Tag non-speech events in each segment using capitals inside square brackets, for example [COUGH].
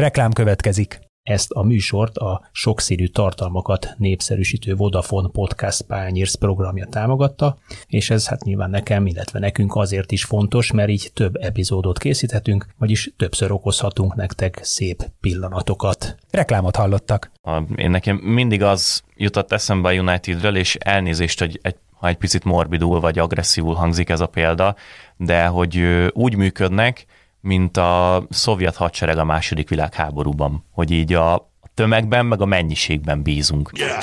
Reklám következik. Ezt a műsort a sokszínű tartalmakat népszerűsítő Vodafone Podcast Pányérsz programja támogatta, és ez hát nyilván nekem, illetve nekünk azért is fontos, mert így több epizódot készíthetünk, vagyis többször okozhatunk nektek szép pillanatokat. Reklámot hallottak. Én nekem mindig az jutott eszembe a Unitedről, és elnézést, hogy egy ha egy picit morbidul vagy agresszívul hangzik ez a példa, de hogy úgy működnek, mint a szovjet hadsereg a második világháborúban, hogy így a tömegben, meg a mennyiségben bízunk. Yeah.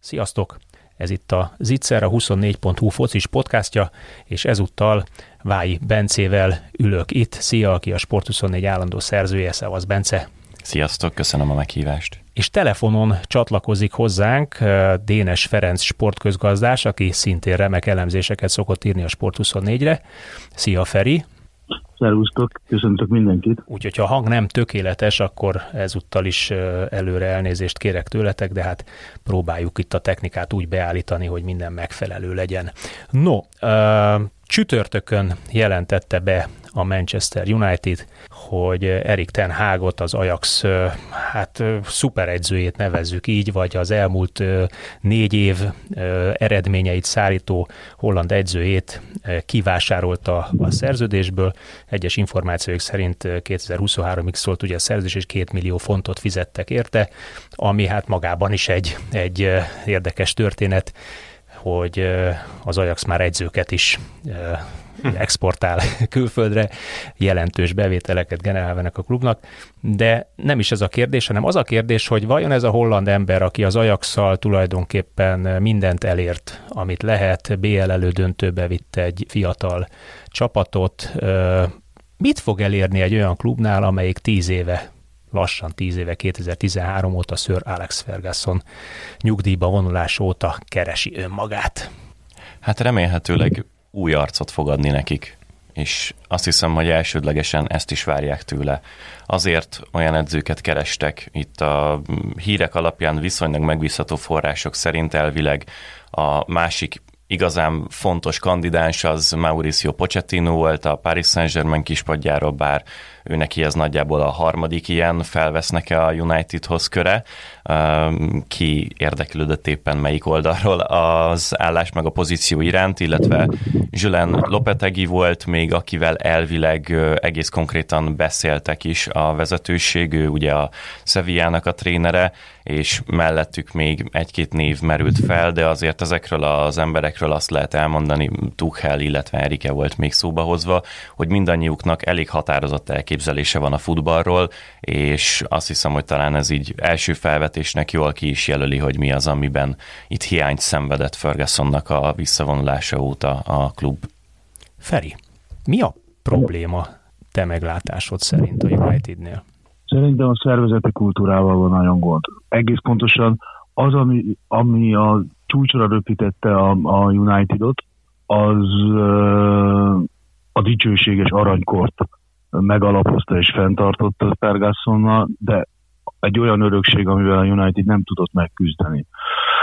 Sziasztok! Ez itt a Zitzer, a 24.hu focis podcastja, és ezúttal Vályi Bencével ülök itt. Szia, aki a Sport24 állandó szerzője, szevasz Bence! Sziasztok, köszönöm a meghívást! És telefonon csatlakozik hozzánk Dénes Ferenc sportközgazdás, aki szintén remek elemzéseket szokott írni a Sport24-re. Szia Feri! Szervusztok, köszöntök mindenkit. Úgyhogy ha a hang nem tökéletes, akkor ezúttal is előre elnézést kérek tőletek, de hát próbáljuk itt a technikát úgy beállítani, hogy minden megfelelő legyen. No, csütörtökön jelentette be a Manchester United, hogy Erik Ten Hagot, az Ajax hát szuperegyzőjét nevezzük így, vagy az elmúlt négy év eredményeit szárító holland egyzőjét kivásárolta a szerződésből. Egyes információk szerint 2023-ig szólt ugye a szerződés, és két millió fontot fizettek érte, ami hát magában is egy, egy érdekes történet, hogy az Ajax már egyzőket is exportál [LAUGHS] külföldre, jelentős bevételeket generálvenek a klubnak, de nem is ez a kérdés, hanem az a kérdés, hogy vajon ez a holland ember, aki az ajax tulajdonképpen mindent elért, amit lehet, BL elődöntőbe vitte egy fiatal csapatot, mit fog elérni egy olyan klubnál, amelyik tíz éve lassan 10 éve, 2013 óta Sir Alex Ferguson nyugdíjba vonulás óta keresi önmagát. Hát remélhetőleg új arcot fog adni nekik, és azt hiszem, hogy elsődlegesen ezt is várják tőle. Azért olyan edzőket kerestek, itt a hírek alapján viszonylag megbízható források szerint elvileg a másik igazán fontos kandidáns az Mauricio Pochettino volt a Paris Saint-Germain kispadjáról, bár ő neki ez nagyjából a harmadik ilyen felvesznek-e a Unitedhoz köre. Ki érdeklődött éppen melyik oldalról az állás meg a pozíció iránt, illetve Julen Lopetegi volt még, akivel elvileg egész konkrétan beszéltek is a vezetőség, ő ugye a Sevillának a trénere, és mellettük még egy-két név merült fel, de azért ezekről az emberekről azt lehet elmondani, Tuchel, illetve Erike volt még szóba hozva, hogy mindannyiuknak elég határozott elképzelése van a futballról, és azt hiszem, hogy talán ez így első felvetésnek jól ki is jelöli, hogy mi az, amiben itt hiányt szenvedett Fergusonnak a visszavonulása óta a klub. Feri, mi a probléma te meglátásod szerint a Unitednél? Szerintem a szervezeti kultúrával van nagyon gond. Egész pontosan az, ami, ami a csúcsra röpítette a, a Unitedot, az a dicsőséges aranykort megalapozta és fenntartotta Fergusonnal, de egy olyan örökség, amivel a United nem tudott megküzdeni.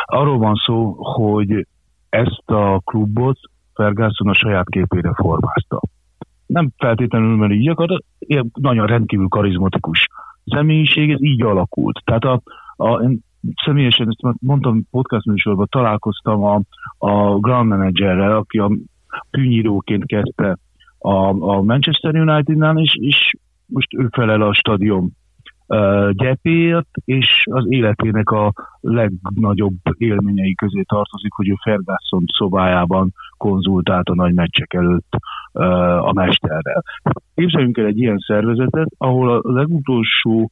Arról van szó, hogy ezt a klubot Ferguson a saját képére formázta nem feltétlenül, mert így akar, nagyon rendkívül karizmatikus személyiség, ez így alakult. Tehát a, a, én személyesen, ezt mondtam podcast műsorban, találkoztam a, a ground managerrel, aki a kűnyíróként kezdte a, a Manchester United-nál, és, és most ő felel a stadion gyepéért, és az életének a legnagyobb élményei közé tartozik, hogy ő Ferguson szobájában konzultált a nagy meccsek előtt a mesterrel. Képzeljünk el egy ilyen szervezetet, ahol a legutolsó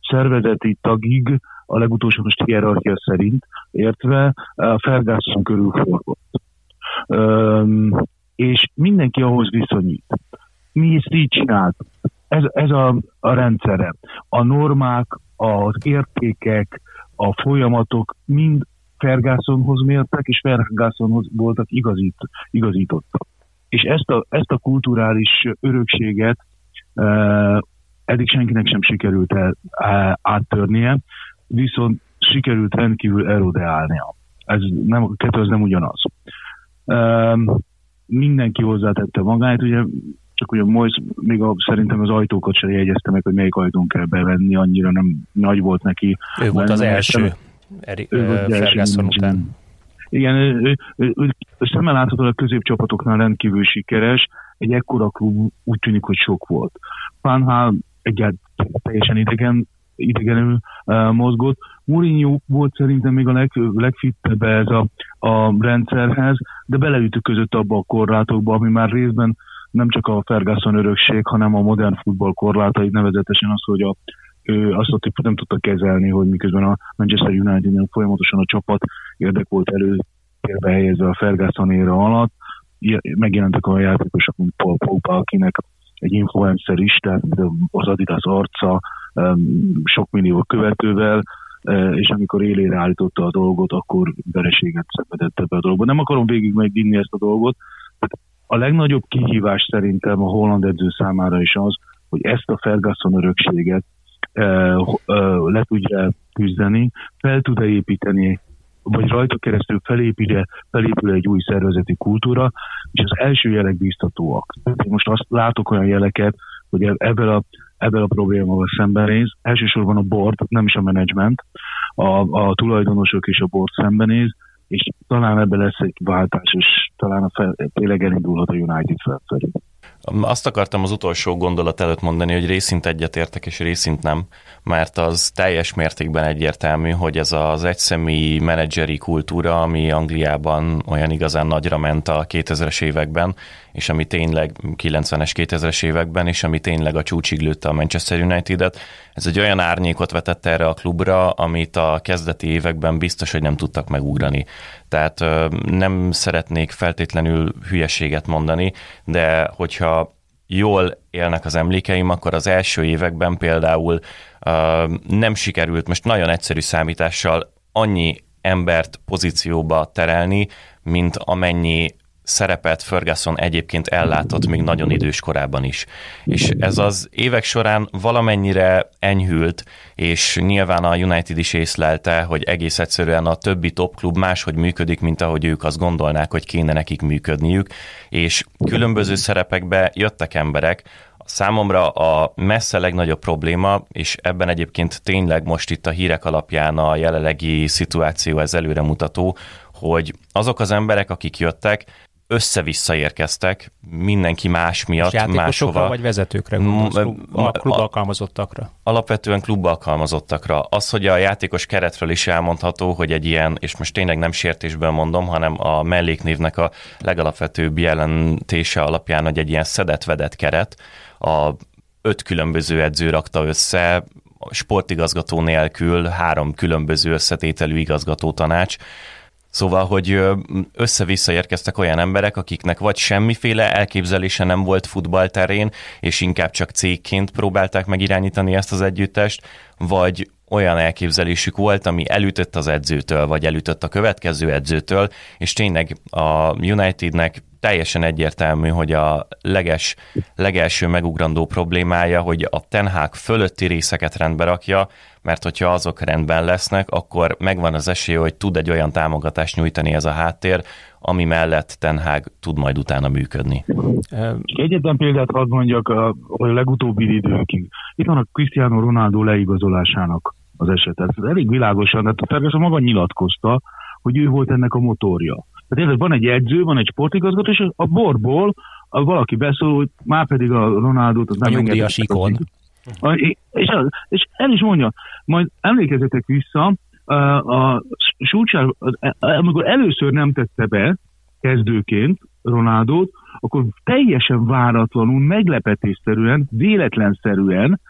szervezeti tagig, a legutolsó most hierarchia szerint értve, a Ferguson körül forgott. És mindenki ahhoz viszonyít. Mi ezt így csináltuk ez, ez a, a rendszere. A normák, az értékek, a folyamatok mind Fergusonhoz mértek, és Fergusonhoz voltak igazít, igazítottak. és ezt a, ezt a kulturális örökséget eddig senkinek sem sikerült el, áttörnie, viszont sikerült rendkívül erodeálnia. Ez nem, kettő az nem ugyanaz. Mindenki hozzátette magát, ugye csak ugye Moise még a, szerintem az ajtókat sem jegyezte meg, hogy melyik ajtón kell bevenni, annyira nem nagy volt neki. Ő volt az első, Eri, Ferguson után. Igen, ő, ő, ő, ő szemmel láthatóan a középcsapatoknál rendkívül sikeres, egy ekkora klub úgy tűnik, hogy sok volt. Pánhál egyáltalán teljesen idegen, idegenül uh, mozgott. Mourinho volt szerintem még a leg, legfittebb ez a, a rendszerhez, de beleütük között abba a korlátokba, ami már részben nem csak a Ferguson örökség, hanem a modern futball korlátai, nevezetesen az, hogy a, ő azt a típus nem tudta kezelni, hogy miközben a Manchester united folyamatosan a csapat érdek volt előtérbe helyezve a Ferguson éra alatt, megjelentek a játékosok, mint Paul Pogba, akinek egy influencer is, tehát az Adidas arca, sok millió követővel, e, és amikor élére állította a dolgot, akkor vereséget szenvedett ebbe a dolgba. Nem akarom végig megvinni ezt a dolgot. A legnagyobb kihívás szerintem a holland edző számára is az, hogy ezt a Ferguson örökséget e, e, le tudja küzdeni, fel tud-e építeni vagy rajta keresztül felépül, felépül egy új szervezeti kultúra, és az első jelek biztatóak. Most azt látok olyan jeleket, hogy ebből a, ebből a problémával szembenéz. Elsősorban a board, nem is a menedzsment, a, a tulajdonosok és a board szembenéz, és talán ebbe lesz egy váltás, és talán a fel, tényleg elindulhat a United felfelé. Azt akartam az utolsó gondolat előtt mondani, hogy részint egyetértek, és részint nem, mert az teljes mértékben egyértelmű, hogy ez az egyszemélyi menedzseri kultúra, ami Angliában olyan igazán nagyra ment a 2000-es években, és ami tényleg 90-es, 2000-es években, és ami tényleg a csúcsig lőtte a Manchester United-et. Ez egy olyan árnyékot vetett erre a klubra, amit a kezdeti években biztos, hogy nem tudtak megugrani. Tehát nem szeretnék feltétlenül hülyeséget mondani, de hogyha jól élnek az emlékeim, akkor az első években például nem sikerült most nagyon egyszerű számítással annyi embert pozícióba terelni, mint amennyi szerepet Ferguson egyébként ellátott még nagyon idős korában is. És ez az évek során valamennyire enyhült, és nyilván a United is észlelte, hogy egész egyszerűen a többi top klub máshogy működik, mint ahogy ők azt gondolnák, hogy kéne nekik működniük, és különböző szerepekbe jöttek emberek, Számomra a messze legnagyobb probléma, és ebben egyébként tényleg most itt a hírek alapján a jelenlegi szituáció ez előremutató, hogy azok az emberek, akik jöttek, össze-vissza érkeztek, mindenki más miatt, És máshova. vagy vezetőkre gondolsz, klub, a klub alkalmazottakra? Alapvetően klub alkalmazottakra. Az, hogy a játékos keretről is elmondható, hogy egy ilyen, és most tényleg nem sértésben mondom, hanem a melléknévnek a legalapvetőbb jelentése alapján, hogy egy ilyen szedett-vedett keret, a öt különböző edző rakta össze, sportigazgató nélkül három különböző összetételű igazgató tanács, Szóval, hogy össze-vissza érkeztek olyan emberek, akiknek vagy semmiféle elképzelése nem volt futballterén, és inkább csak cégként próbálták megirányítani ezt az együttest, vagy olyan elképzelésük volt, ami elütött az edzőtől, vagy elütött a következő edzőtől, és tényleg a Unitednek teljesen egyértelmű, hogy a leges, legelső megugrandó problémája, hogy a Ten fölötti részeket rendbe rakja, mert hogyha azok rendben lesznek, akkor megvan az esély, hogy tud egy olyan támogatást nyújtani ez a háttér, ami mellett Ten Hag tud majd utána működni. Egyetlen példát hadd mondjak, a, a legutóbbi időkig. Itt van a Cristiano Ronaldo leigazolásának az eset. Ez elég világosan, de a Ferguson maga nyilatkozta, hogy ő volt ennek a motorja. Tehát van egy edző, van egy sportigazgató, és a borból a valaki beszól, hogy már pedig a Ronaldot... Az a nyugdíjas ikon. És, és, és el is mondja, majd emlékezzetek vissza, a, Sulcsár, amikor először nem tette be kezdőként Ronaldot, akkor teljesen váratlanul, meglepetésszerűen, véletlenszerűen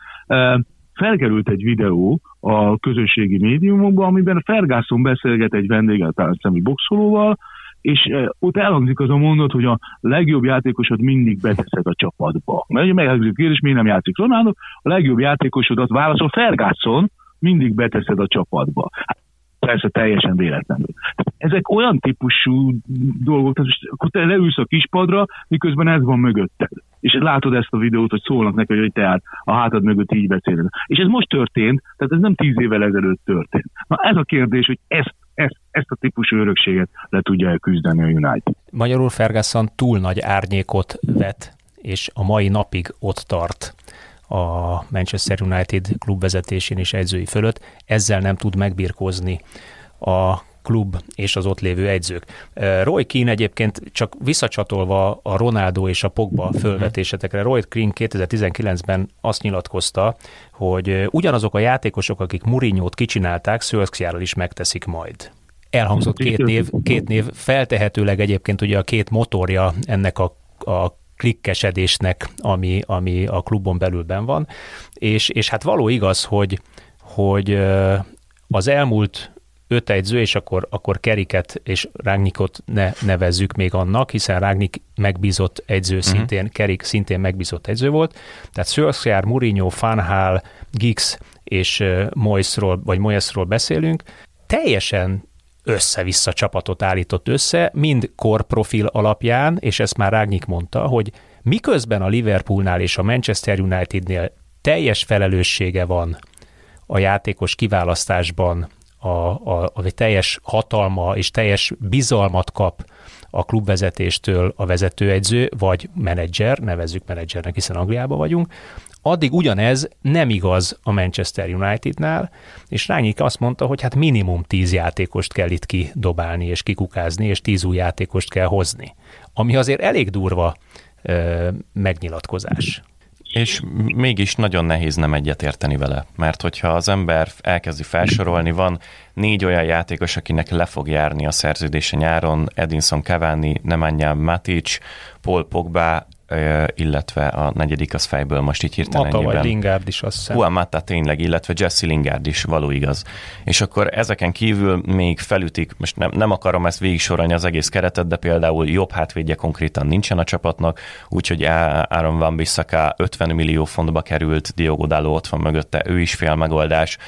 felkerült egy videó a közösségi médiumokba, amiben Ferguson beszélget egy vendéggel, talán boxolóval, és ott elhangzik az a mondat, hogy a legjobb játékosod mindig beteszed a csapatba. Mert ugye meghangzik a kérdés, miért nem játszik Ronaldo, a legjobb játékosodat válaszol Ferguson, mindig beteszed a csapatba. Hát, persze teljesen véletlenül. Ezek olyan típusú dolgok, tehát akkor te leülsz a kispadra, miközben ez van mögötted. És látod ezt a videót, hogy szólnak neki, hogy te hát a hátad mögött így beszélnek. És ez most történt, tehát ez nem tíz évvel ezelőtt történt. Na ez a kérdés, hogy ezt, ezt, ezt a típusú örökséget le tudja küzdeni a United. Magyarul Ferguson túl nagy árnyékot vet, és a mai napig ott tart a Manchester United klubvezetésén és edzői fölött, ezzel nem tud megbirkózni a klub és az ott lévő edzők. Roy Keane egyébként csak visszacsatolva a Ronaldo és a Pogba fölvetésetekre, Roy Keane 2019-ben azt nyilatkozta, hogy ugyanazok a játékosok, akik Mourinho-t kicsinálták, Solskjaerrel is megteszik majd. Elhangzott két név, két név, feltehetőleg egyébként ugye a két motorja ennek a, a klikkesedésnek, ami, ami a klubon belül ben van, és, és hát való igaz, hogy, hogy az elmúlt öt edző, és akkor, akkor Keriket és Rágnikot ne nevezzük még annak, hiszen Rágnik megbízott edző uh-huh. szintén, Kerik szintén megbízott edző volt. Tehát Solskjaer, Mourinho, Fanhal, Giggs és Moisról, vagy Moyesról beszélünk. Teljesen össze-vissza csapatot állított össze, mind korprofil alapján, és ezt már Rágnik mondta, hogy miközben a Liverpoolnál és a Manchester Unitednél teljes felelőssége van a játékos kiválasztásban, a, a, a teljes hatalma és teljes bizalmat kap a klubvezetéstől a vezetőegyző, vagy menedzser, nevezzük menedzsernek, hiszen Angliában vagyunk, addig ugyanez nem igaz a Manchester Unitednál, és Rányik azt mondta, hogy hát minimum tíz játékost kell itt kidobálni és kikukázni, és tíz új játékost kell hozni. Ami azért elég durva ö, megnyilatkozás. És mégis nagyon nehéz nem egyetérteni vele, mert hogyha az ember elkezdi felsorolni, van négy olyan játékos, akinek le fog járni a szerződése nyáron, Edinson Cavani, Nemanja Matic, Paul Pogba, illetve a negyedik az fejből most így hirtelen Mata vagy Lingard is azt hiszem. Juan Mata tényleg, illetve Jesse Lingard is való igaz. És akkor ezeken kívül még felütik, most nem, nem akarom ezt végig sorolni az egész keretet, de például jobb hátvédje konkrétan nincsen a csapatnak, úgyhogy Aaron Van Bissaka 50 millió fontba került, Diogo Dalo ott van mögötte, ő is fél megoldás.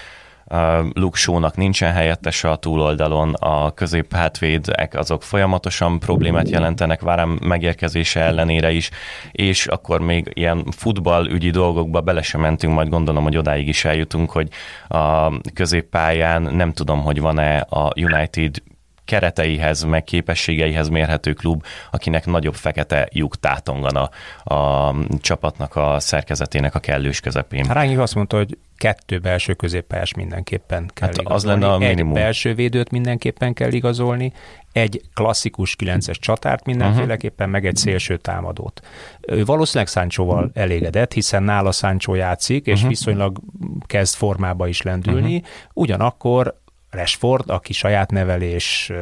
Luke Shaw-nak nincsen helyettese a túloldalon, a középhátvédek azok folyamatosan problémát jelentenek Várám megérkezése ellenére is, és akkor még ilyen futballügyi dolgokba bele sem mentünk, majd gondolom, hogy odáig is eljutunk, hogy a középpályán nem tudom, hogy van-e a United kereteihez, meg képességeihez mérhető klub, akinek nagyobb fekete lyuk tátongan a, a csapatnak a szerkezetének a kellős közepén. Rányi azt mondta, hogy kettő belső középpályás mindenképpen kell hát igazolni. Az lenne a minimum. Egy belső védőt mindenképpen kell igazolni, egy klasszikus 9-es csatárt mindenféleképpen, uh-huh. meg egy szélső támadót. Ő valószínűleg Száncsóval elégedett, hiszen nála Száncsó játszik, és uh-huh. viszonylag kezd formába is lendülni. Uh-huh. Ugyanakkor Rashford, aki saját nevelés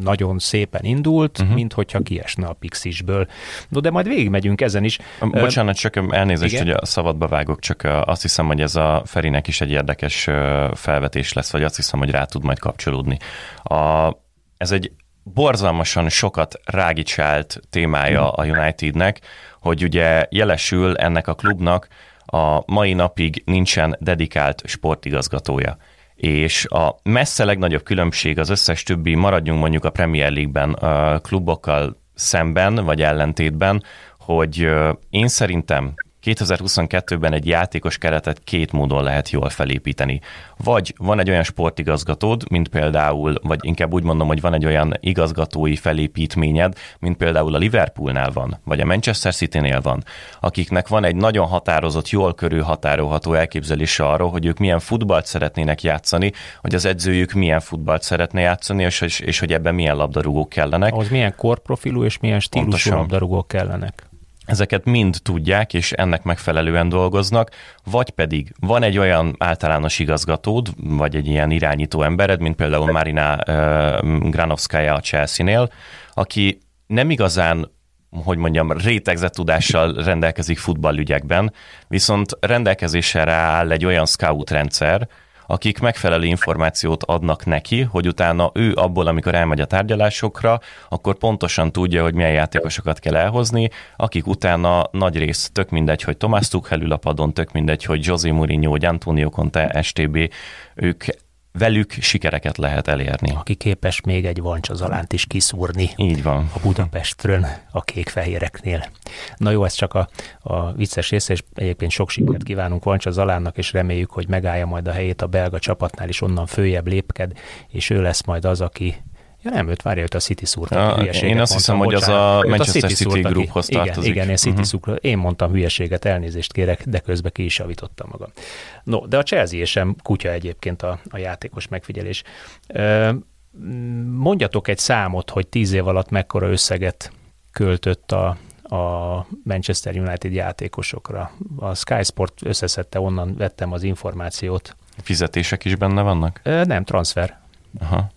nagyon szépen indult, uh-huh. mint hogyha kiesne a Pixisből. No, de majd végigmegyünk ezen is. Bocsánat, csak elnézést, Igen? hogy a szabadba vágok, csak azt hiszem, hogy ez a Ferinek is egy érdekes felvetés lesz, vagy azt hiszem, hogy rá tud majd kapcsolódni. A, ez egy borzalmasan sokat rágicsált témája a Unitednek, hogy ugye jelesül ennek a klubnak a mai napig nincsen dedikált sportigazgatója és a messze legnagyobb különbség az összes többi, maradjunk mondjuk a Premier League-ben a klubokkal szemben, vagy ellentétben, hogy én szerintem 2022-ben egy játékos keretet két módon lehet jól felépíteni. Vagy van egy olyan sportigazgatód, mint például, vagy inkább úgy mondom, hogy van egy olyan igazgatói felépítményed, mint például a Liverpoolnál van, vagy a Manchester City-nél van, akiknek van egy nagyon határozott, jól körülhatárolható elképzelése arról, hogy ők milyen futballt szeretnének játszani, hogy az edzőjük milyen futballt szeretne játszani, és, és, és hogy ebben milyen labdarúgók kellenek. Az milyen korprofilú és milyen stílusú Pontosan. labdarúgók kellenek ezeket mind tudják, és ennek megfelelően dolgoznak, vagy pedig van egy olyan általános igazgatód, vagy egy ilyen irányító embered, mint például Marina Granovskaya a Chelsea-nél, aki nem igazán hogy mondjam, rétegzett tudással rendelkezik futballügyekben, viszont rendelkezésre áll egy olyan scout rendszer, akik megfelelő információt adnak neki, hogy utána ő abból, amikor elmegy a tárgyalásokra, akkor pontosan tudja, hogy milyen játékosokat kell elhozni, akik utána nagy rész tök mindegy, hogy Tomás Tuchel ül a padon, tök mindegy, hogy José Mourinho, vagy Antonio Conte, STB, ők velük sikereket lehet elérni. Aki képes még egy vancsazalánt is kiszúrni. Így van. A Budapestről a kékfehéreknél. Na jó, ez csak a, a vicces része, és egyébként sok sikert kívánunk Vancsazalánnak, és reméljük, hogy megállja majd a helyét a belga csapatnál, és onnan följebb lépked, és ő lesz majd az, aki Ja nem, őt várja, őt a City szúrt. Ja, én azt hiszem, hogy az a Manchester a City, City grouphoz igen, tartozik. Igen, én, City uh-huh. én mondtam hülyeséget, elnézést kérek, de közben ki is javítottam magam. No, de a Chelsea sem kutya egyébként a, a játékos megfigyelés. Mondjatok egy számot, hogy tíz év alatt mekkora összeget költött a, a Manchester United játékosokra. A Sky Sport összeszedte, onnan vettem az információt. Fizetések is benne vannak? Nem, transfer. Aha.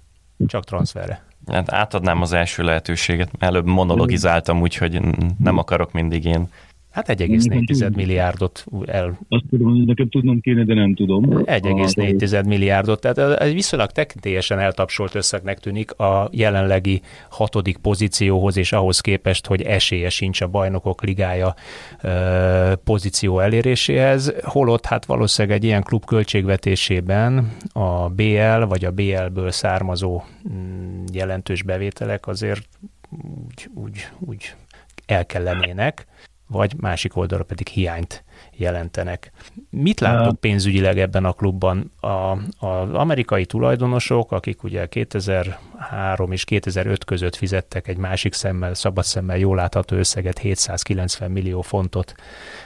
Csak transferre. Hát átadnám az első lehetőséget. Előbb monologizáltam, úgyhogy nem akarok mindig én Hát 1,4 milliárdot el... Azt tudom, hogy nekem tudnom kéne, de nem tudom. 1,4 milliárdot, tehát egy viszonylag tekintélyesen eltapsolt összegnek tűnik a jelenlegi hatodik pozícióhoz, és ahhoz képest, hogy esélye sincs a bajnokok ligája pozíció eléréséhez, holott hát valószínűleg egy ilyen klub költségvetésében a BL vagy a BL-ből származó mm, jelentős bevételek azért úgy, úgy, úgy el kellenének vagy másik oldalra pedig hiányt jelentenek. Mit látok pénzügyileg ebben a klubban? Az amerikai tulajdonosok, akik ugye 2003 és 2005 között fizettek egy másik szemmel, szabad szemmel jól látható összeget, 790 millió fontot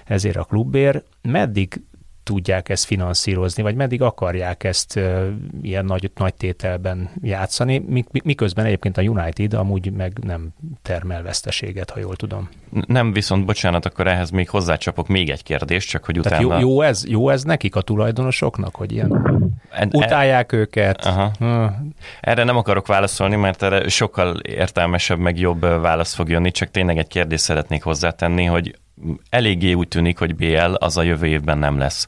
ezért a klubért, meddig tudják ezt finanszírozni, vagy meddig akarják ezt uh, ilyen nagy, nagy tételben játszani, miközben egyébként a United amúgy meg nem termel veszteséget, ha jól tudom. Nem, viszont bocsánat, akkor ehhez még hozzácsapok még egy kérdést, csak hogy utána... Tehát jó, jó, ez, jó ez nekik a tulajdonosoknak, hogy ilyen en, utálják e... őket? Aha. Uh. Erre nem akarok válaszolni, mert erre sokkal értelmesebb, meg jobb válasz fog jönni, csak tényleg egy kérdést szeretnék hozzátenni, hogy eléggé úgy tűnik, hogy BL az a jövő évben nem lesz.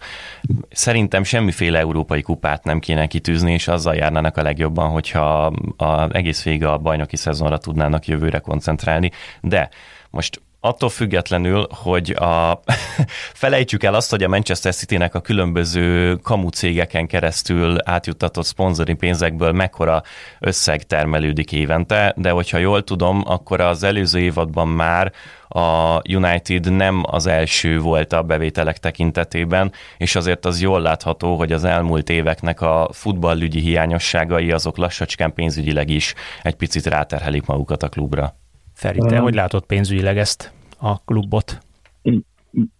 Szerintem semmiféle európai kupát nem kéne kitűzni, és azzal járnának a legjobban, hogyha a egész vége a bajnoki szezonra tudnának jövőre koncentrálni. De most attól függetlenül, hogy a, [LAUGHS] felejtsük el azt, hogy a Manchester City-nek a különböző kamu cégeken keresztül átjuttatott szponzori pénzekből mekkora összeg termelődik évente, de hogyha jól tudom, akkor az előző évadban már a United nem az első volt a bevételek tekintetében, és azért az jól látható, hogy az elmúlt éveknek a futballügyi hiányosságai azok lassacskán pénzügyileg is egy picit ráterhelik magukat a klubra. Feri, te hogy látod pénzügyileg ezt a klubot?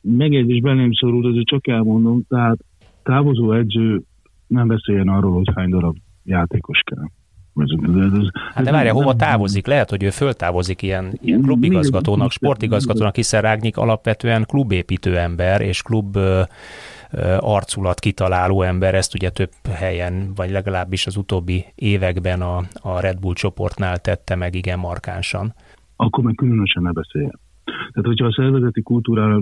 Megjegyzés belém szorult, azért csak elmondom, tehát távozó edző nem beszéljen arról, hogy hány darab játékos kell. Hát de várja, hova távozik? Lehet, hogy ő föltávozik ilyen, ilyen klubigazgatónak, sportigazgatónak, hiszen Rágnyik alapvetően klubépítő ember, és klub arculat kitaláló ember, ezt ugye több helyen, vagy legalábbis az utóbbi években a, a Red Bull csoportnál tette meg igen markánsan. Akkor meg különösen ne beszéljen. Tehát, hogyha a szervezeti kultúrára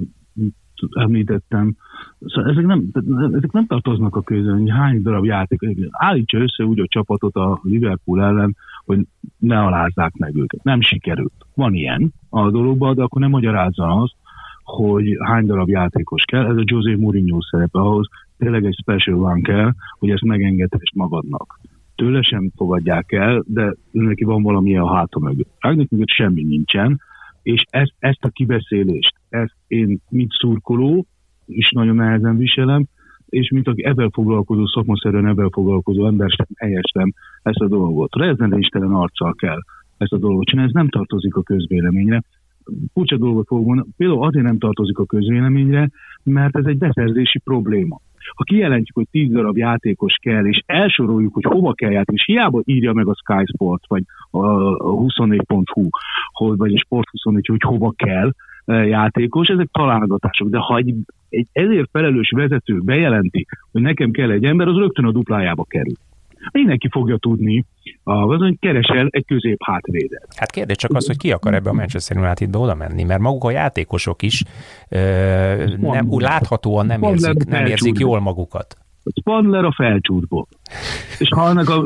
említettem, szóval ezek nem, ezek nem tartoznak a közön, hány darab játék. Állítsa össze úgy a csapatot a Liverpool ellen, hogy ne alázzák meg őket. Nem sikerült. Van ilyen a dologban, de akkor nem magyarázza azt, hogy hány darab játékos kell. Ez a José Mourinho szerepe ahhoz, tényleg egy special van kell, hogy ezt megengedhess magadnak. Tőle sem fogadják el, de neki van valami a háta mögött. Rágnak mögött semmi nincsen, és ezt, ezt a kibeszélést, ezt én, mint szurkoló, is nagyon nehezen viselem, és mint aki ebben foglalkozó, szakmaszerűen ebben foglalkozó ember sem helyestem ezt a dolgot. Rezdene istenen arccal kell ezt a dolgot csinálni, ez nem tartozik a közvéleményre. Furcsa dolgot fogok mondani, például azért nem tartozik a közvéleményre, mert ez egy beszerzési probléma. Ha kijelentjük, hogy 10 darab játékos kell, és elsoroljuk, hogy hova kell játszani, és hiába írja meg a Sky Sport, vagy a 24.hu, vagy a Sport 24, hogy hova kell e, játékos, ezek találgatások. De ha egy, egy ezért felelős vezető bejelenti, hogy nekem kell egy ember, az rögtön a duplájába kerül mindenki fogja tudni, az, hogy keresel egy közép hátvédet. Hát kérdés csak az, hogy ki akar ebbe a Manchester Unitedbe oda menni, mert maguk a játékosok is ö, nem, úgy láthatóan nem érzik, nem érzik jól magukat. Spandler a felcsútból. És ha ennek a,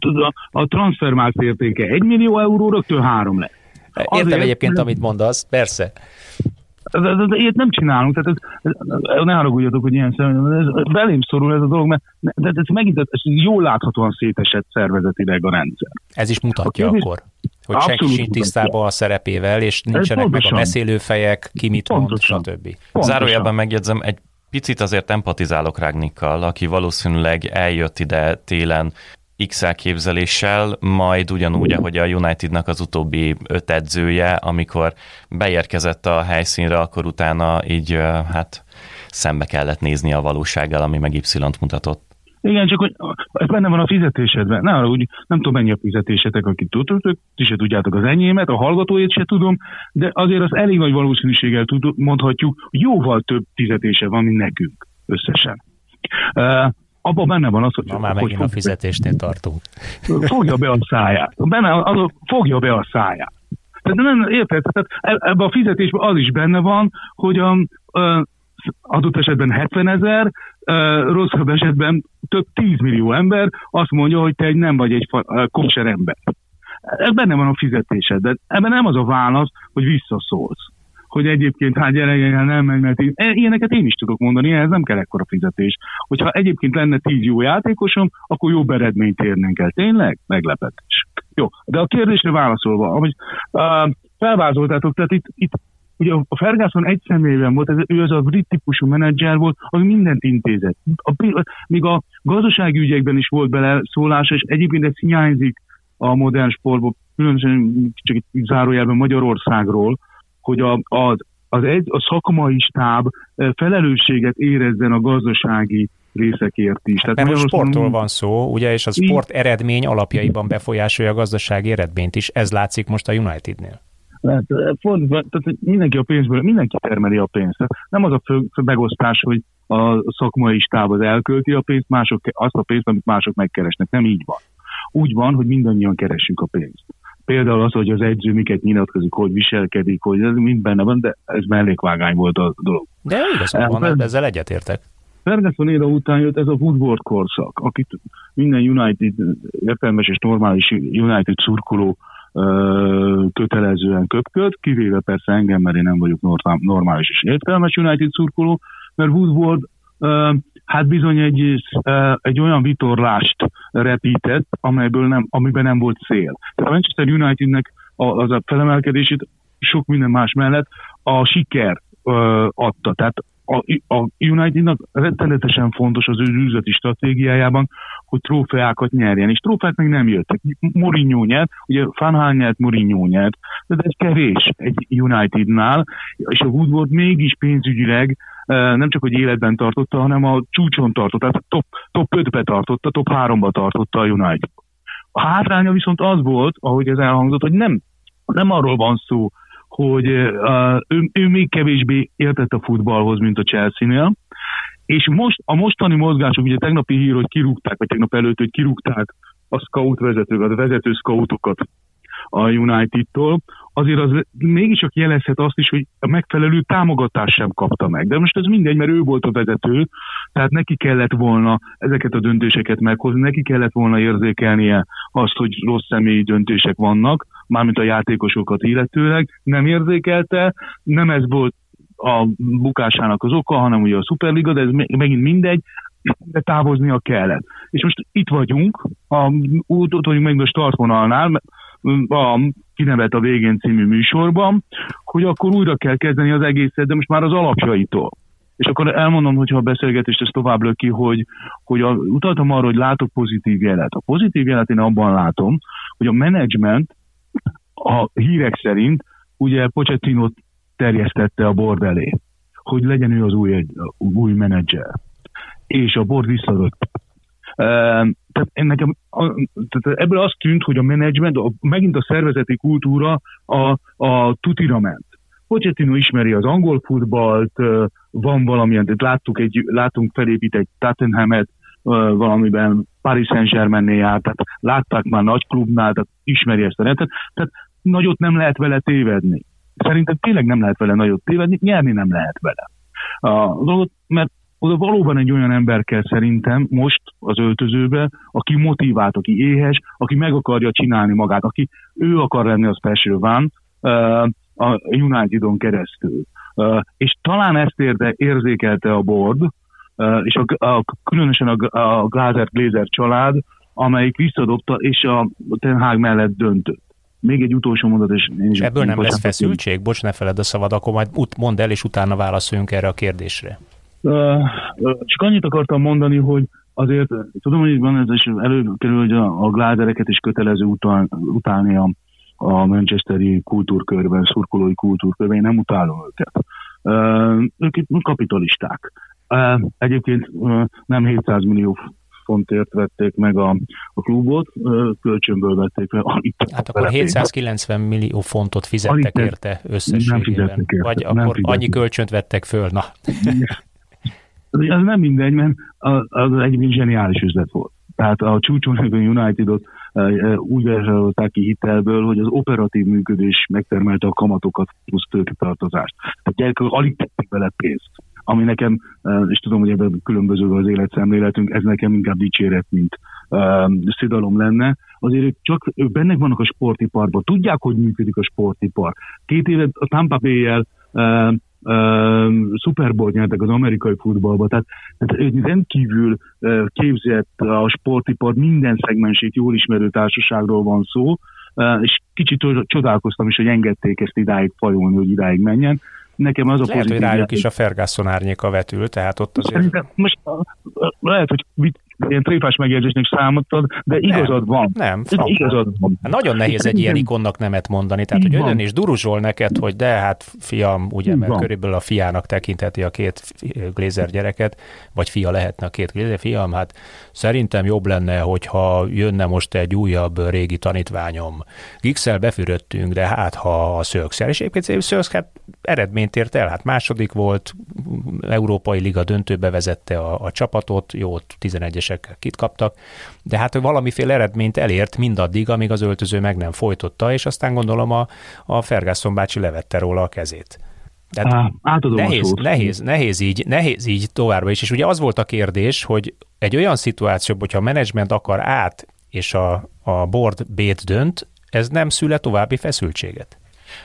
a, a transfermárk értéke 1 millió euró, rögtön három lesz. Értem Azért, egyébként, amit mondasz, persze. De, de, de ilyet nem csinálunk, tehát ez, ez, ne haragudjatok, hogy ilyen szemben, ez belém szorul ez a dolog, mert de ez megint ez jól láthatóan szétesett szervezetileg a rendszer. Ez is mutatja a akkor, hogy senki sincs tisztában a szerepével, és nincsenek meg a beszélőfejek, ki mit pontosan. mond, stb. Zárójelben megjegyzem, egy picit azért empatizálok Rágnikkal, aki valószínűleg eljött ide télen X elképzeléssel, majd ugyanúgy, ahogy a Unitednak az utóbbi öt edzője, amikor beérkezett a helyszínre, akkor utána így hát szembe kellett nézni a valósággal, ami meg Y-t mutatott. Igen, csak hogy ez benne van a fizetésedben. Ne, úgy, nem tudom mennyi a fizetésetek, akit tudtok, ti se tudjátok az enyémet, a hallgatóét se tudom, de azért az elég nagy valószínűséggel tud, mondhatjuk, jóval több fizetése van, mint nekünk összesen. Uh, abban benne van az, hogy... Na már megint a fizetésnél tartunk. Fogja be a száját. Benne az, fogja be a száját. Tehát nem, érted? Tehát e- ebben a fizetésben az is benne van, hogy a, a adott esetben 70 ezer, rosszabb esetben több 10 millió ember azt mondja, hogy te egy nem vagy egy kóser ember. Ez benne van a fizetésed, de ebben nem az a válasz, hogy visszaszólsz hogy egyébként hát gyerekekkel nem megy, mert ilyeneket én is tudok mondani, ehhez nem kell ekkora fizetés. Hogyha egyébként lenne tíz jó játékosom, akkor jobb eredményt érnénk el. Tényleg? Meglepetés. Jó, de a kérdésre válaszolva, ahogy uh, felvázoltátok, tehát itt, itt ugye a Ferguson egy személyben volt, ez, ő az a brit típusú menedzser volt, aki mindent intézett. A, még a gazdasági ügyekben is volt bele szólás, és egyébként ez hiányzik a modern sportból, különösen csak itt zárójelben Magyarországról, hogy a, az, az egy, a szakmai stáb eh, felelősséget érezzen a gazdasági részekért is. Tehát Mert most sportról van szó, ugye, és a sport eredmény alapjaiban befolyásolja a gazdasági eredményt is. Ez látszik most a Unitednél. Hát, fordítva, tehát mindenki a pénzből, mindenki termeli a pénzt. Nem az a fő, fő megosztás, hogy a szakmai stáb az elkölti a pénzt, mások, azt a pénzt, amit mások megkeresnek. Nem így van. Úgy van, hogy mindannyian keressük a pénzt. Például az, hogy az edző miket nyilatkozik, hogy viselkedik, hogy ez mind benne van, de ez mellékvágány volt a dolog. De igazán van, Fer- ezzel egyetértek. Ferguson éra után jött ez a Woodward korszak, akit minden United, értelmes és normális United szurkoló kötelezően köpköd, kivéve persze engem, mert én nem vagyok normális és értelmes United szurkoló, mert Woodward hát bizony egy, egy olyan vitorlást repített, amelyből nem, amiben nem volt cél. Tehát a Manchester Unitednek az a felemelkedését sok minden más mellett a siker adta. Tehát a, a Unitednak rettenetesen fontos az ő üzleti stratégiájában, hogy trófeákat nyerjen, és trófeák meg nem jöttek. Mourinho nyert, ugye Fanhal nyert, Mourinho nyert, de ez kevés egy Unitednál, és a Woodward mégis pénzügyileg nem csak, hogy életben tartotta, hanem a csúcson tartotta, tehát top, top 5-be tartotta, top 3-ba tartotta a United. A hátránya viszont az volt, ahogy ez elhangzott, hogy nem, nem arról van szó, hogy uh, ő, ő még kevésbé értett a futballhoz, mint a Chelsea-nél, és most a mostani mozgások, ugye tegnapi hír, hogy kirúgták, vagy tegnap előtt, hogy kirúgták a scout vezetőket, a vezető scoutokat a United-tól, azért az mégiscsak jelezhet azt is, hogy a megfelelő támogatást sem kapta meg. De most ez mindegy, mert ő volt a vezető, tehát neki kellett volna ezeket a döntéseket meghozni, neki kellett volna érzékelnie azt, hogy rossz személyi döntések vannak, mármint a játékosokat illetőleg, nem érzékelte, nem ez volt a bukásának az oka, hanem ugye a Superliga, de ez megint mindegy, de távoznia kellett. És most itt vagyunk, a, ott vagyunk meg a startvonalnál, a kinevet a végén című műsorban, hogy akkor újra kell kezdeni az egészet, de most már az alapjaitól. És akkor elmondom, hogyha a beszélgetést ezt tovább löki, hogy, hogy a, utaltam arra, hogy látok pozitív jelet. A pozitív jelet én abban látom, hogy a menedzsment a hírek szerint ugye Pochettino terjesztette a bord elé, hogy legyen ő az új, új menedzser. És a bord visszadott tehát, nekem, tehát ebből azt tűnt, hogy a menedzsment, megint a szervezeti kultúra a, a tutira ment. Pochettino ismeri az angol futballt, van valamilyen, tehát láttuk egy, látunk felépít egy Tottenhamet, valamiben Paris Saint-Germainnél járt, tehát látták már nagy klubnál, tehát ismeri ezt a rendet, tehát nagyot nem lehet vele tévedni. Szerintem tényleg nem lehet vele nagyot tévedni, nyerni nem lehet vele. A dolgot, mert oda valóban egy olyan ember kell szerintem most az öltözőbe, aki motivált, aki éhes, aki meg akarja csinálni magát, aki ő akar lenni az special van, a Unitedon keresztül. És talán ezt érde, érzékelte a board, és a, a, különösen a, a Glazer Glazer család, amelyik visszadobta, és a Ten Hag mellett döntött. Még egy utolsó mondat, és én is... Ebből nem lesz feszültség? Bocs, ne feled a szavad, akkor majd mondd el, és utána válaszoljunk erre a kérdésre. Csak annyit akartam mondani, hogy azért tudom, hogy van ez, és előkerül, hogy a, a glázereket is kötelező utál, utálni a, a Manchesteri kultúrkörben, szurkolói kultúrkörben, én nem utálom őket. Uh, ők itt kapitalisták. Uh, egyébként uh, nem 700 millió fontért vették meg a, a klubot, kölcsönből vették fel. Hát akkor 790 millió fontot fizettek érte összességében. Nem érte. Vagy nem akkor annyi kölcsönt vettek föl, na. Ez nem mindegy, mert az, az egy zseniális üzlet volt. Tehát a csúcson a Unitedot úgy vásárolták ki hitelből, hogy az operatív működés megtermelte a kamatokat plusz tőketartozást. Tehát gyerekek alig tettek bele pénzt ami nekem, és tudom, hogy ebben különböző az életszemléletünk, ez nekem inkább dicséret, mint uh, szidalom lenne. Azért ők csak ők bennek vannak a sportiparban, tudják, hogy működik a sportipar. Két éve a Tampa Bay-jel uh, Super Bowl nyertek az amerikai futballba, tehát, tehát rendkívül uh, képzett a sportipar minden szegmensét jól ismerő társaságról van szó, és kicsit csodálkoztam is, hogy engedték ezt idáig fajulni, hogy idáig menjen. Nekem az a Lehet, hogy rájuk is a Ferguson árnyéka vetül, tehát ott azért... Szerintem most lehet, hogy ilyen tréfás megjegyzésnek számottad, de igazad van. Nem, nem igazad van. Hát nagyon nehéz egy ilyen ikonnak nemet mondani, tehát hogy olyan is duruzsol neked, hogy de hát fiam, ugye, mert körülbelül a fiának tekintheti a két Glazer gyereket, vagy fia lehetne a két Glazer, fiam, hát szerintem jobb lenne, hogyha jönne most egy újabb régi tanítványom. Gixel befürödtünk, de hát ha a Szölkszel, és egyébként Szölksz hát eredményt ért el, hát második volt, Európai Liga döntőbe vezette a, a csapatot, jó, 11-es kérdések kit kaptak, de hát valamiféle eredményt elért mindaddig, amíg az öltöző meg nem folytotta, és aztán gondolom a, a Ferguson bácsi levette róla a kezét. Tehát Á, nehéz, nehéz, nehéz, így, nehéz így továbbra is. És ugye az volt a kérdés, hogy egy olyan szituációban, hogyha a menedzsment akar át, és a, a board B-t dönt, ez nem szüle további feszültséget?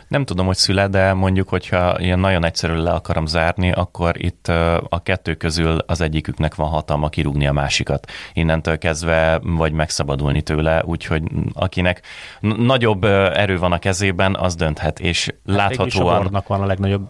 Nem tudom, hogy szüle, de mondjuk, hogyha ilyen nagyon egyszerűen le akarom zárni, akkor itt a kettő közül az egyiküknek van hatalma kirúgni a másikat. Innentől kezdve vagy megszabadulni tőle, úgyhogy akinek nagyobb erő van a kezében, az dönthet, és hát láthatóan... A van a legnagyobb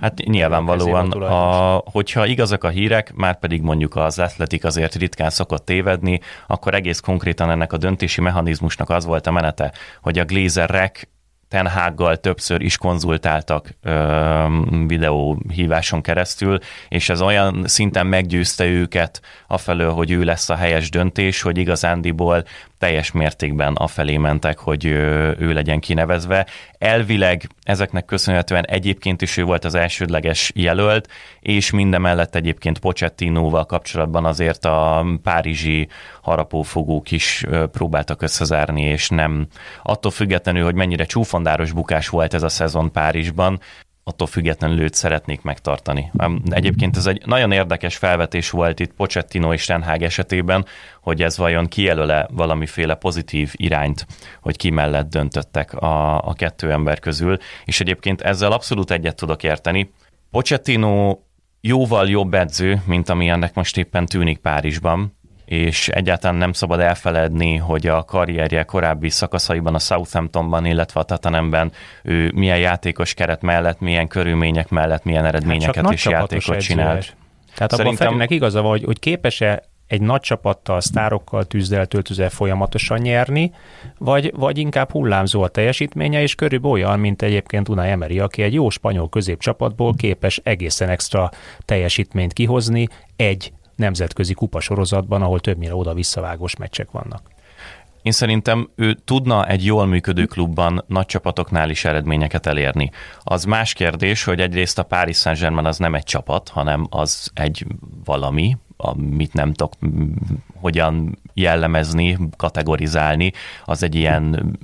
Hát nyilvánvalóan, a, hogyha igazak a hírek, már pedig mondjuk az atletik azért ritkán szokott tévedni, akkor egész konkrétan ennek a döntési mechanizmusnak az volt a menete, hogy a Glazerek Ten Haggal többször is konzultáltak ö, videóhíváson keresztül, és ez olyan szinten meggyőzte őket afelől, hogy ő lesz a helyes döntés, hogy igazándiból teljes mértékben afelé mentek, hogy ő legyen kinevezve. Elvileg ezeknek köszönhetően egyébként is ő volt az elsődleges jelölt, és mindemellett egyébként Pochettinóval kapcsolatban azért a párizsi harapófogók is próbáltak összezárni, és nem attól függetlenül, hogy mennyire csúfondáros bukás volt ez a szezon Párizsban, attól függetlenül őt szeretnék megtartani. Egyébként ez egy nagyon érdekes felvetés volt itt Pochettino és Tenhág esetében, hogy ez vajon kijelöle valamiféle pozitív irányt, hogy ki mellett döntöttek a, a kettő ember közül, és egyébként ezzel abszolút egyet tudok érteni. Pochettino jóval jobb edző, mint ami ennek most éppen tűnik Párizsban, és egyáltalán nem szabad elfeledni, hogy a karrierje korábbi szakaszaiban a Southamptonban, illetve a Tatanemben ő milyen játékos keret mellett, milyen körülmények mellett, milyen eredményeket hát és játékot csinált. Tehát Szerintem... abban Ferinek igaza van, hogy, hogy képes-e egy nagy csapattal, sztárokkal tűzdelt öltözve folyamatosan nyerni, vagy, vagy inkább hullámzó a teljesítménye, és körülbelül olyan, mint egyébként Unai Emery, aki egy jó spanyol középcsapatból képes egészen extra teljesítményt kihozni egy nemzetközi kupasorozatban, ahol többnyire oda-visszavágós meccsek vannak. Én szerintem ő tudna egy jól működő klubban nagy csapatoknál is eredményeket elérni. Az más kérdés, hogy egyrészt a Paris Saint-Germain az nem egy csapat, hanem az egy valami, amit nem tudok hogyan jellemezni, kategorizálni, az egy ilyen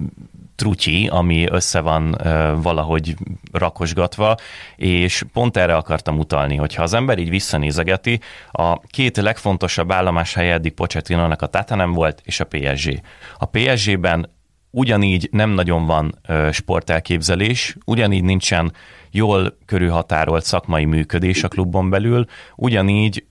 trutyi, ami össze van valahogy rakosgatva, és pont erre akartam utalni, hogyha az ember így visszanézegeti, a két legfontosabb állomás helye eddig Pochettinónak a Tatanem volt, és a PSG. A PSG-ben ugyanígy nem nagyon van sportelképzelés, ugyanígy nincsen jól körülhatárolt szakmai működés a klubon belül, ugyanígy,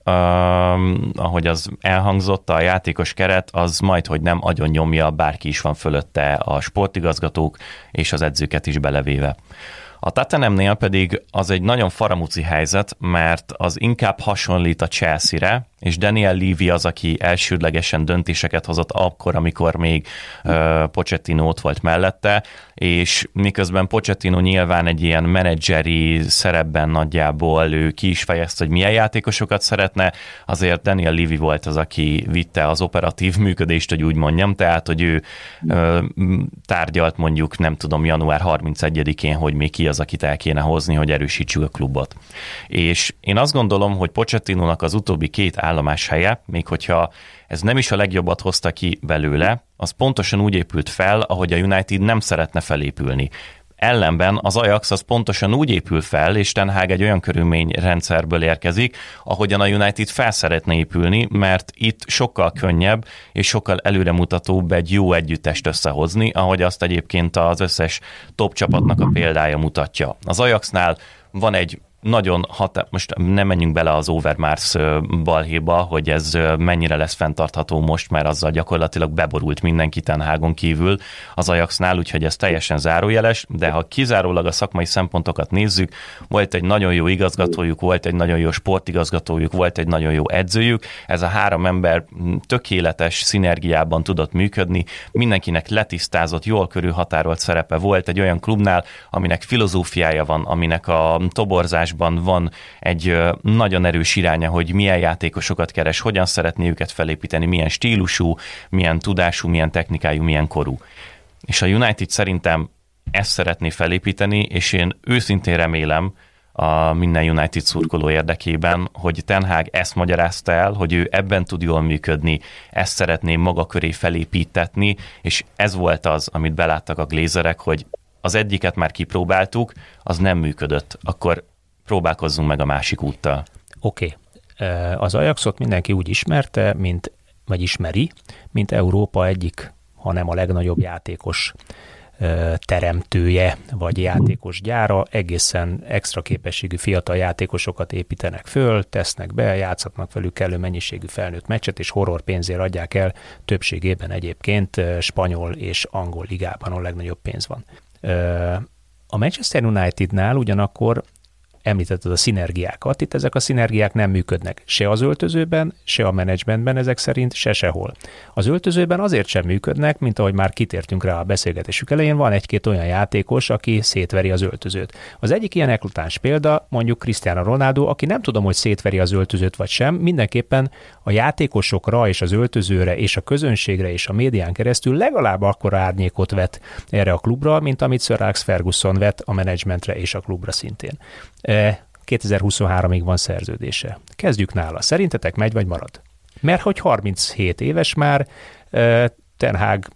ahogy az elhangzott, a játékos keret az majd, hogy nem agyon nyomja, bárki is van fölötte a sportigazgatók és az edzőket is belevéve. A Tatanemnél pedig az egy nagyon faramuci helyzet, mert az inkább hasonlít a Chelsea-re, és Daniel Levy az, aki elsődlegesen döntéseket hozott akkor, amikor még uh, Pochettino ott volt mellette, és miközben Pochettino nyilván egy ilyen menedzseri szerepben nagyjából ő ki is fejezte, hogy milyen játékosokat szeretne, azért Daniel Levy volt az, aki vitte az operatív [LAUGHS] működést, hogy úgy mondjam, tehát, hogy ő uh, tárgyalt mondjuk, nem tudom, január 31-én, hogy még ki az, akit el kéne hozni, hogy erősítsük a klubot. És én azt gondolom, hogy Pochettinónak az utóbbi két állomás helye, még hogyha ez nem is a legjobbat hozta ki belőle, az pontosan úgy épült fel, ahogy a United nem szeretne felépülni. Ellenben az Ajax az pontosan úgy épül fel, és Ten Hag egy olyan körülményrendszerből érkezik, ahogyan a United fel szeretne épülni, mert itt sokkal könnyebb és sokkal előremutatóbb egy jó együttest összehozni, ahogy azt egyébként az összes top csapatnak a példája mutatja. Az Ajaxnál van egy nagyon hat, most nem menjünk bele az Overmars balhéba, hogy ez mennyire lesz fenntartható most, mert azzal gyakorlatilag beborult mindenki Tenhágon kívül az Ajaxnál, úgyhogy ez teljesen zárójeles, de ha kizárólag a szakmai szempontokat nézzük, volt egy nagyon jó igazgatójuk, volt egy nagyon jó sportigazgatójuk, volt egy nagyon jó edzőjük, ez a három ember tökéletes szinergiában tudott működni, mindenkinek letisztázott, jól körülhatárolt szerepe volt egy olyan klubnál, aminek filozófiája van, aminek a toborzás játékosban van egy nagyon erős iránya, hogy milyen játékosokat keres, hogyan szeretné őket felépíteni, milyen stílusú, milyen tudású, milyen technikájú, milyen korú. És a United szerintem ezt szeretné felépíteni, és én őszintén remélem, a minden United szurkoló érdekében, hogy Ten Hag ezt magyarázta el, hogy ő ebben tud jól működni, ezt szeretné maga köré felépítetni, és ez volt az, amit beláttak a glézerek, hogy az egyiket már kipróbáltuk, az nem működött. Akkor próbálkozzunk meg a másik úttal. Oké. Okay. Az Ajaxot mindenki úgy ismerte, mint, vagy ismeri, mint Európa egyik, ha nem a legnagyobb játékos teremtője, vagy játékos gyára, egészen extra képességű fiatal játékosokat építenek föl, tesznek be, játszhatnak velük kellő mennyiségű felnőtt meccset, és horror pénzért adják el, többségében egyébként spanyol és angol ligában a legnagyobb pénz van. A Manchester Unitednál ugyanakkor említetted a szinergiákat, itt ezek a szinergiák nem működnek se az öltözőben, se a menedzsmentben ezek szerint, se sehol. Az öltözőben azért sem működnek, mint ahogy már kitértünk rá a beszélgetésük elején, van egy-két olyan játékos, aki szétveri az öltözőt. Az egyik ilyen eklatáns példa mondjuk Cristiano Ronaldo, aki nem tudom, hogy szétveri az öltözőt vagy sem, mindenképpen a játékosokra és az öltözőre és a közönségre és a médián keresztül legalább akkora árnyékot vet erre a klubra, mint amit Sir Alex Ferguson vet a menedzsmentre és a klubra szintén. 2023-ig van szerződése. Kezdjük nála. Szerintetek megy vagy marad? Mert hogy 37 éves már, Ten Hag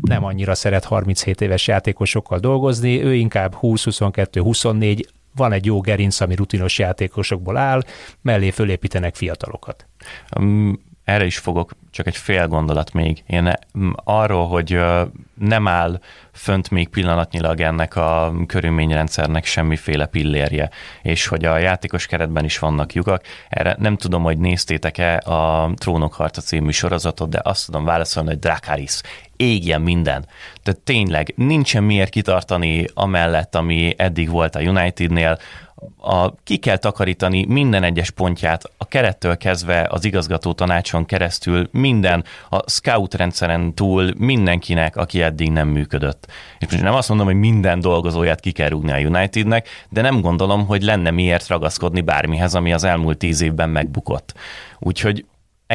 nem annyira szeret 37 éves játékosokkal dolgozni, ő inkább 20-22-24, van egy jó gerinc, ami rutinos játékosokból áll, mellé fölépítenek fiatalokat. Erre is fogok, csak egy fél gondolat még. Én arról, hogy nem áll fönt még pillanatnyilag ennek a körülményrendszernek semmiféle pillérje, és hogy a játékos keretben is vannak lyukak. Erre nem tudom, hogy néztétek-e a Trónok harca című sorozatot, de azt tudom válaszolni, hogy Dracaris, égjen minden. Tehát tényleg nincsen miért kitartani amellett, ami eddig volt a Unitednél, a, ki kell takarítani minden egyes pontját, a kerettől kezdve az igazgató tanácson keresztül, minden, a scout rendszeren túl mindenkinek, aki eddig nem működött. És most nem azt mondom, hogy minden dolgozóját ki kell rúgni a Unitednek, de nem gondolom, hogy lenne miért ragaszkodni bármihez, ami az elmúlt tíz évben megbukott. Úgyhogy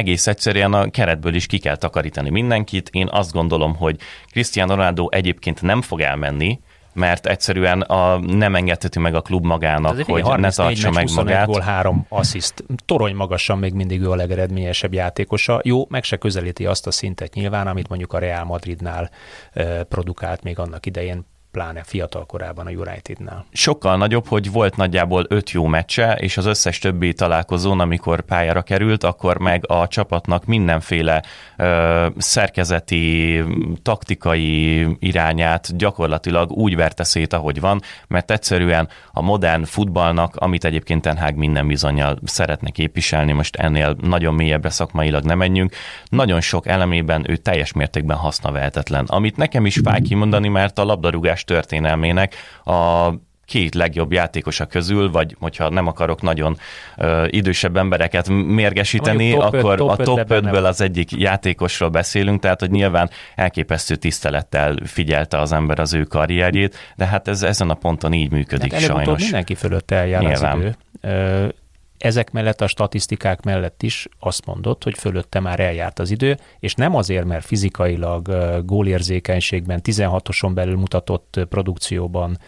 egész egyszerűen a keretből is ki kell takarítani mindenkit. Én azt gondolom, hogy Cristiano Ronaldo egyébként nem fog elmenni, mert egyszerűen a, nem engedheti meg a klub magának, hogy ne tartsa meg magát. Gól, három assziszt. Torony magasan még mindig ő a legeredményesebb játékosa. Jó, meg se közelíti azt a szintet nyilván, amit mondjuk a Real Madridnál e, produkált még annak idején pláne fiatal korában a Unitednál. Sokkal nagyobb, hogy volt nagyjából öt jó meccse, és az összes többi találkozón, amikor pályára került, akkor meg a csapatnak mindenféle ö, szerkezeti, taktikai irányát gyakorlatilag úgy verte szét, ahogy van, mert egyszerűen a modern futballnak, amit egyébként Ten Hag minden bizonyal szeretne képviselni, most ennél nagyon mélyebbre szakmailag nem menjünk, nagyon sok elemében ő teljes mértékben hasznavehetetlen. Amit nekem is fáj kimondani, mert a labdarúgás történelmének a két legjobb játékosa közül, vagy hogyha nem akarok nagyon uh, idősebb embereket mérgesíteni, top akkor top a top 5-ből az egyik játékosról beszélünk, tehát hogy nyilván elképesztő tisztelettel figyelte az ember az ő karrierjét, de hát ez ezen a ponton így működik hát sajnos. mindenki fölött eljár nyilván. az idő ezek mellett a statisztikák mellett is azt mondott, hogy fölötte már eljárt az idő, és nem azért, mert fizikailag gólérzékenységben 16-oson belül mutatott produkcióban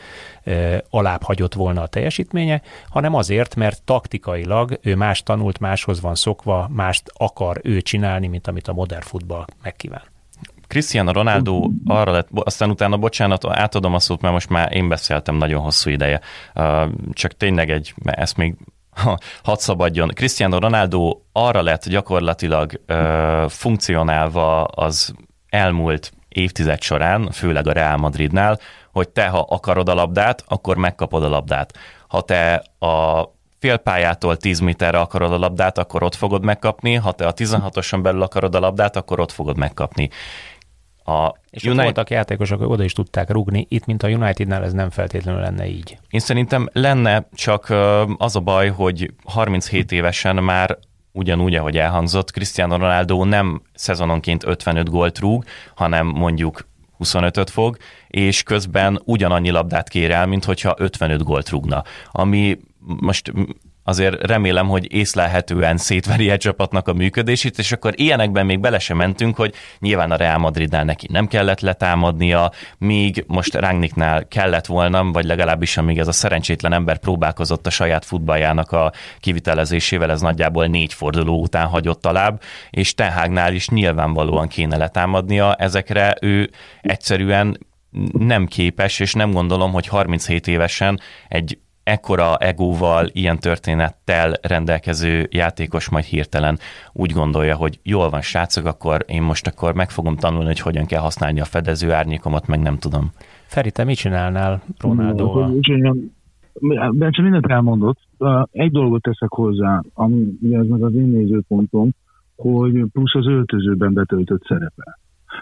alább hagyott volna a teljesítménye, hanem azért, mert taktikailag ő más tanult, máshoz van szokva, mást akar ő csinálni, mint amit a modern futball megkíván. Cristiano Ronaldo arra lett, aztán utána, bocsánat, átadom a szót, mert most már én beszéltem nagyon hosszú ideje. Csak tényleg egy, ezt még hadd szabadjon. Cristiano Ronaldo arra lett gyakorlatilag ö, funkcionálva az elmúlt évtized során, főleg a Real Madridnál, hogy te, ha akarod a labdát, akkor megkapod a labdát. Ha te a félpályától 10 méterre akarod a labdát, akkor ott fogod megkapni, ha te a 16-oson belül akarod a labdát, akkor ott fogod megkapni. A és United... voltak játékosok, hogy oda is tudták rugni, itt, mint a Unitednál ez nem feltétlenül lenne így. Én szerintem lenne, csak az a baj, hogy 37 évesen már ugyanúgy, ahogy elhangzott, Cristiano Ronaldo nem szezononként 55 gólt rúg, hanem mondjuk 25-öt fog, és közben ugyanannyi labdát kér el, mint hogyha 55 gólt rúgna. Ami most azért remélem, hogy észlelhetően szétveri egy csapatnak a működését, és akkor ilyenekben még bele sem mentünk, hogy nyilván a Real Madridnál neki nem kellett letámadnia, míg most Rangnicknál kellett volna, vagy legalábbis amíg ez a szerencsétlen ember próbálkozott a saját futballjának a kivitelezésével, ez nagyjából négy forduló után hagyott alább, és Tenhágnál is nyilvánvalóan kéne letámadnia, ezekre ő egyszerűen nem képes, és nem gondolom, hogy 37 évesen egy ekkora egóval, ilyen történettel rendelkező játékos majd hirtelen úgy gondolja, hogy jól van srácok, akkor én most akkor meg fogom tanulni, hogy hogyan kell használni a fedező árnyékomat, meg nem tudom. Feri, te mit csinálnál Ronaldóval? Bence mindent elmondott. Egy dolgot teszek hozzá, ami ez meg az én nézőpontom, hogy plusz az öltözőben betöltött szerepe.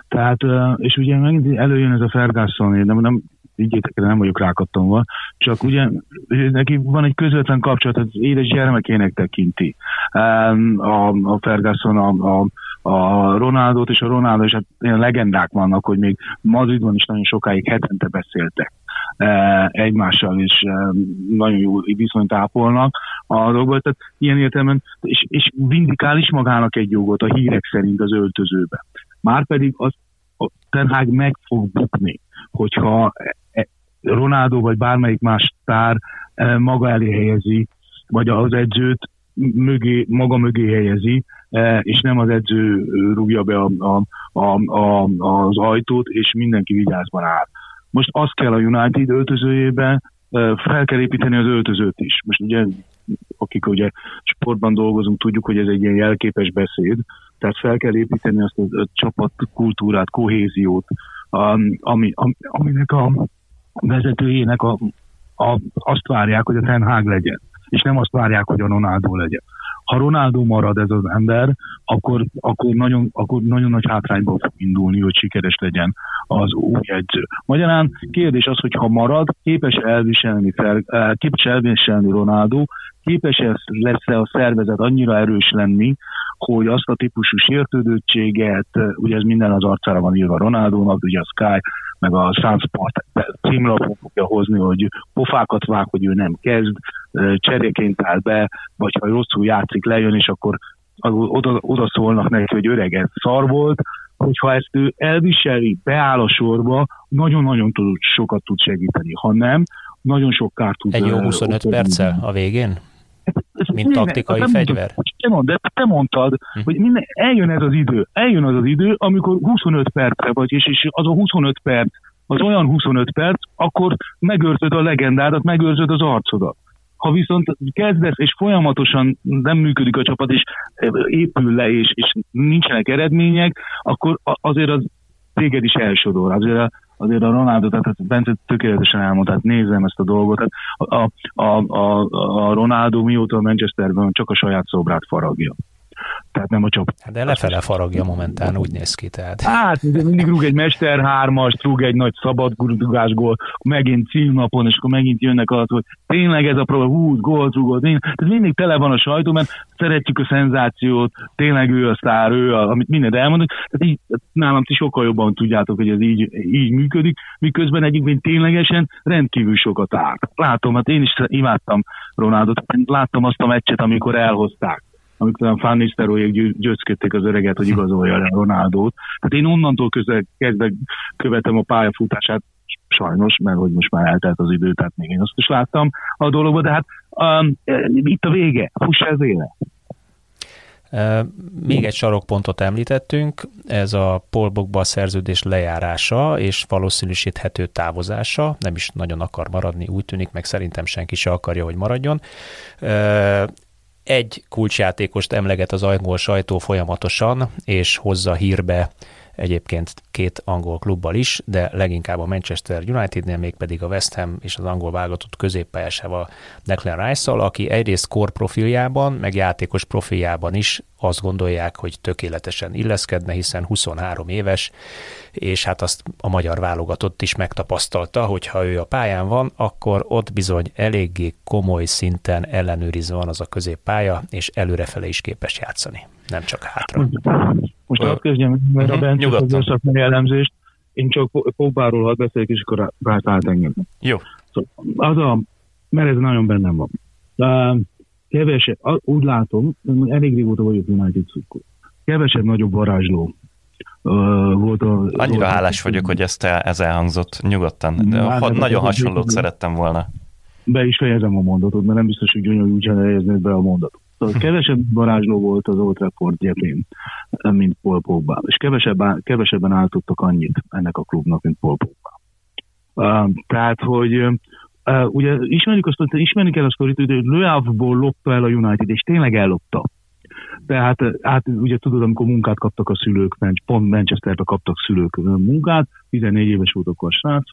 Tehát, és ugye megint előjön ez a Ferguson, nem, nem vigyétek el, nem vagyok rákattomva, csak ugye neki van egy közvetlen kapcsolat, az édes gyermekének tekinti. A, a Ferguson, a, a, a Ronaldot és a Ronaldo, és hát ilyen legendák vannak, hogy még Madridban is nagyon sokáig hetente beszéltek egymással, és nagyon jó viszonyt ápolnak a dolgot. Tehát ilyen értelemben, és, és vindikál is magának egy jogot a hírek szerint az öltözőbe. Márpedig az a Ten meg fog bukni, hogyha Ronaldo vagy bármelyik más sztár eh, maga elé helyezi, vagy az edzőt mögé, maga mögé helyezi, eh, és nem az edző rúgja be a, a, a, a, az ajtót, és mindenki vigyázban áll. Most azt kell a United öltözőjében, eh, fel kell építeni az öltözőt is. Most ugye, akik ugye sportban dolgozunk, tudjuk, hogy ez egy ilyen jelképes beszéd, tehát fel kell építeni azt a, a csapat kultúrát, kohéziót, ami, ami, aminek a vezetőjének a, a, azt várják, hogy a Ten Hag legyen, és nem azt várják, hogy a Ronaldo legyen. Ha Ronaldo marad ez az ember, akkor, akkor, nagyon, akkor nagyon nagy hátrányból fog indulni, hogy sikeres legyen az új edző. Magyarán kérdés az, hogy ha marad, képes elviselni, fel, eh, képes elviselni Ronaldo, képes lesz-e a szervezet annyira erős lenni, hogy azt a típusú sértődöttséget, ugye ez minden az arcára van írva Ronaldónak, ugye a Sky meg a Sunsport címlapon fogja hozni, hogy pofákat vág, hogy ő nem kezd, cseréként áll be, vagy ha rosszul játszik, lejön, és akkor oda, oda szólnak neki, hogy öreg, ez szar volt, hogyha ezt ő elviseli, beáll a sorba, nagyon-nagyon tud, sokat tud segíteni. Ha nem, nagyon sok kárt tud. Egy jó 25 perccel a végén? Mint taktikai minden, fegyver. Te, mond, de te mondtad, hm. hogy minden, eljön ez az idő, eljön az az idő, amikor 25 percre vagy, és, és az a 25 perc az olyan 25 perc, akkor megőrzöd a legendádat, megőrzöd az arcodat. Ha viszont kezdesz, és folyamatosan nem működik a csapat, és épül le, és, és nincsenek eredmények, akkor azért az téged is elsodor. Azért a, azért a Ronaldo, tehát Bence tökéletesen elmondta, tehát nézem ezt a dolgot. Tehát a, a, a, a Ronaldo mióta a Manchesterben csak a saját szobrát faragja tehát nem a csapat. Hát de lefele faragja momentán, úgy néz ki. Tehát. Hát, mindig rúg egy Mester hármas, rúg egy nagy szabad gól, megint címnapon, és akkor megint jönnek az, hogy tényleg ez a próba, hú, gólt rúgott. Ez mindig tele van a sajtó, mert szeretjük a szenzációt, tényleg ő a sztár, ő, a, amit mindent elmondunk. Tehát így, nálam ti sokkal jobban tudjátok, hogy ez így, így működik, miközben egyébként ténylegesen rendkívül sokat árt. Látom, hát én is imádtam Ronaldot, láttam azt a meccset, amikor elhozták amikor a Fanny Nisztelrooyék győzködték az öreget, hogy igazolja le Ronaldót. Tehát én onnantól közel kezdve követem a pályafutását, sajnos, mert hogy most már eltelt az idő, tehát még én azt is láttam a dologba, de hát um, itt a vége, fuss ez éle. Még egy sarokpontot említettünk, ez a polbokba szerződés lejárása és valószínűsíthető távozása, nem is nagyon akar maradni, úgy tűnik, meg szerintem senki se akarja, hogy maradjon egy kulcsjátékost emleget az angol sajtó folyamatosan, és hozza hírbe egyébként két angol klubbal is, de leginkább a Manchester Unitednél, még pedig a West Ham és az angol válogatott középpályásával Declan rice aki egyrészt kor profiljában, meg játékos profiljában is azt gondolják, hogy tökéletesen illeszkedne, hiszen 23 éves, és hát azt a magyar válogatott is megtapasztalta, hogy ha ő a pályán van, akkor ott bizony eléggé komoly szinten ellenőrizve van az a középpálya, és előrefele is képes játszani, nem csak hátra. Most azt kezdjem, mert a mhm. Bence az szakmai elemzést, én csak Pogbáról hadd beszéljek, és akkor rátalált engem. Jó. Szóval az a, mert ez nagyon bennem van. De kevesebb, úgy látom, elég régóta vagyok United szurkoló. Kevesebb nagyobb varázsló Uh, volt a, Annyira volt hálás a, vagyok, hogy ezt el, ez elhangzott nyugodtan. De hát, nagyon hasonlót szerettem volna. Be is fejezem a mondatot, mert nem biztos, hogy gyönyörű úgy helyeznéd be a mondatot. Szóval kevesebb varázsló volt az Old Trafford gyepén, mint Paul Pogba, és kevesebb, kevesebben álltottak annyit ennek a klubnak, mint Paul Pogba. Uh, tehát, hogy uh, ugye ismerjük azt, hogy ismerni kell azt, hogy Le Havre-ból lopta el a United, és tényleg ellopta. Tehát hát ugye tudod, amikor munkát kaptak a szülők, pont Manchesterbe kaptak szülők munkát, 14 éves volt akkor a srác,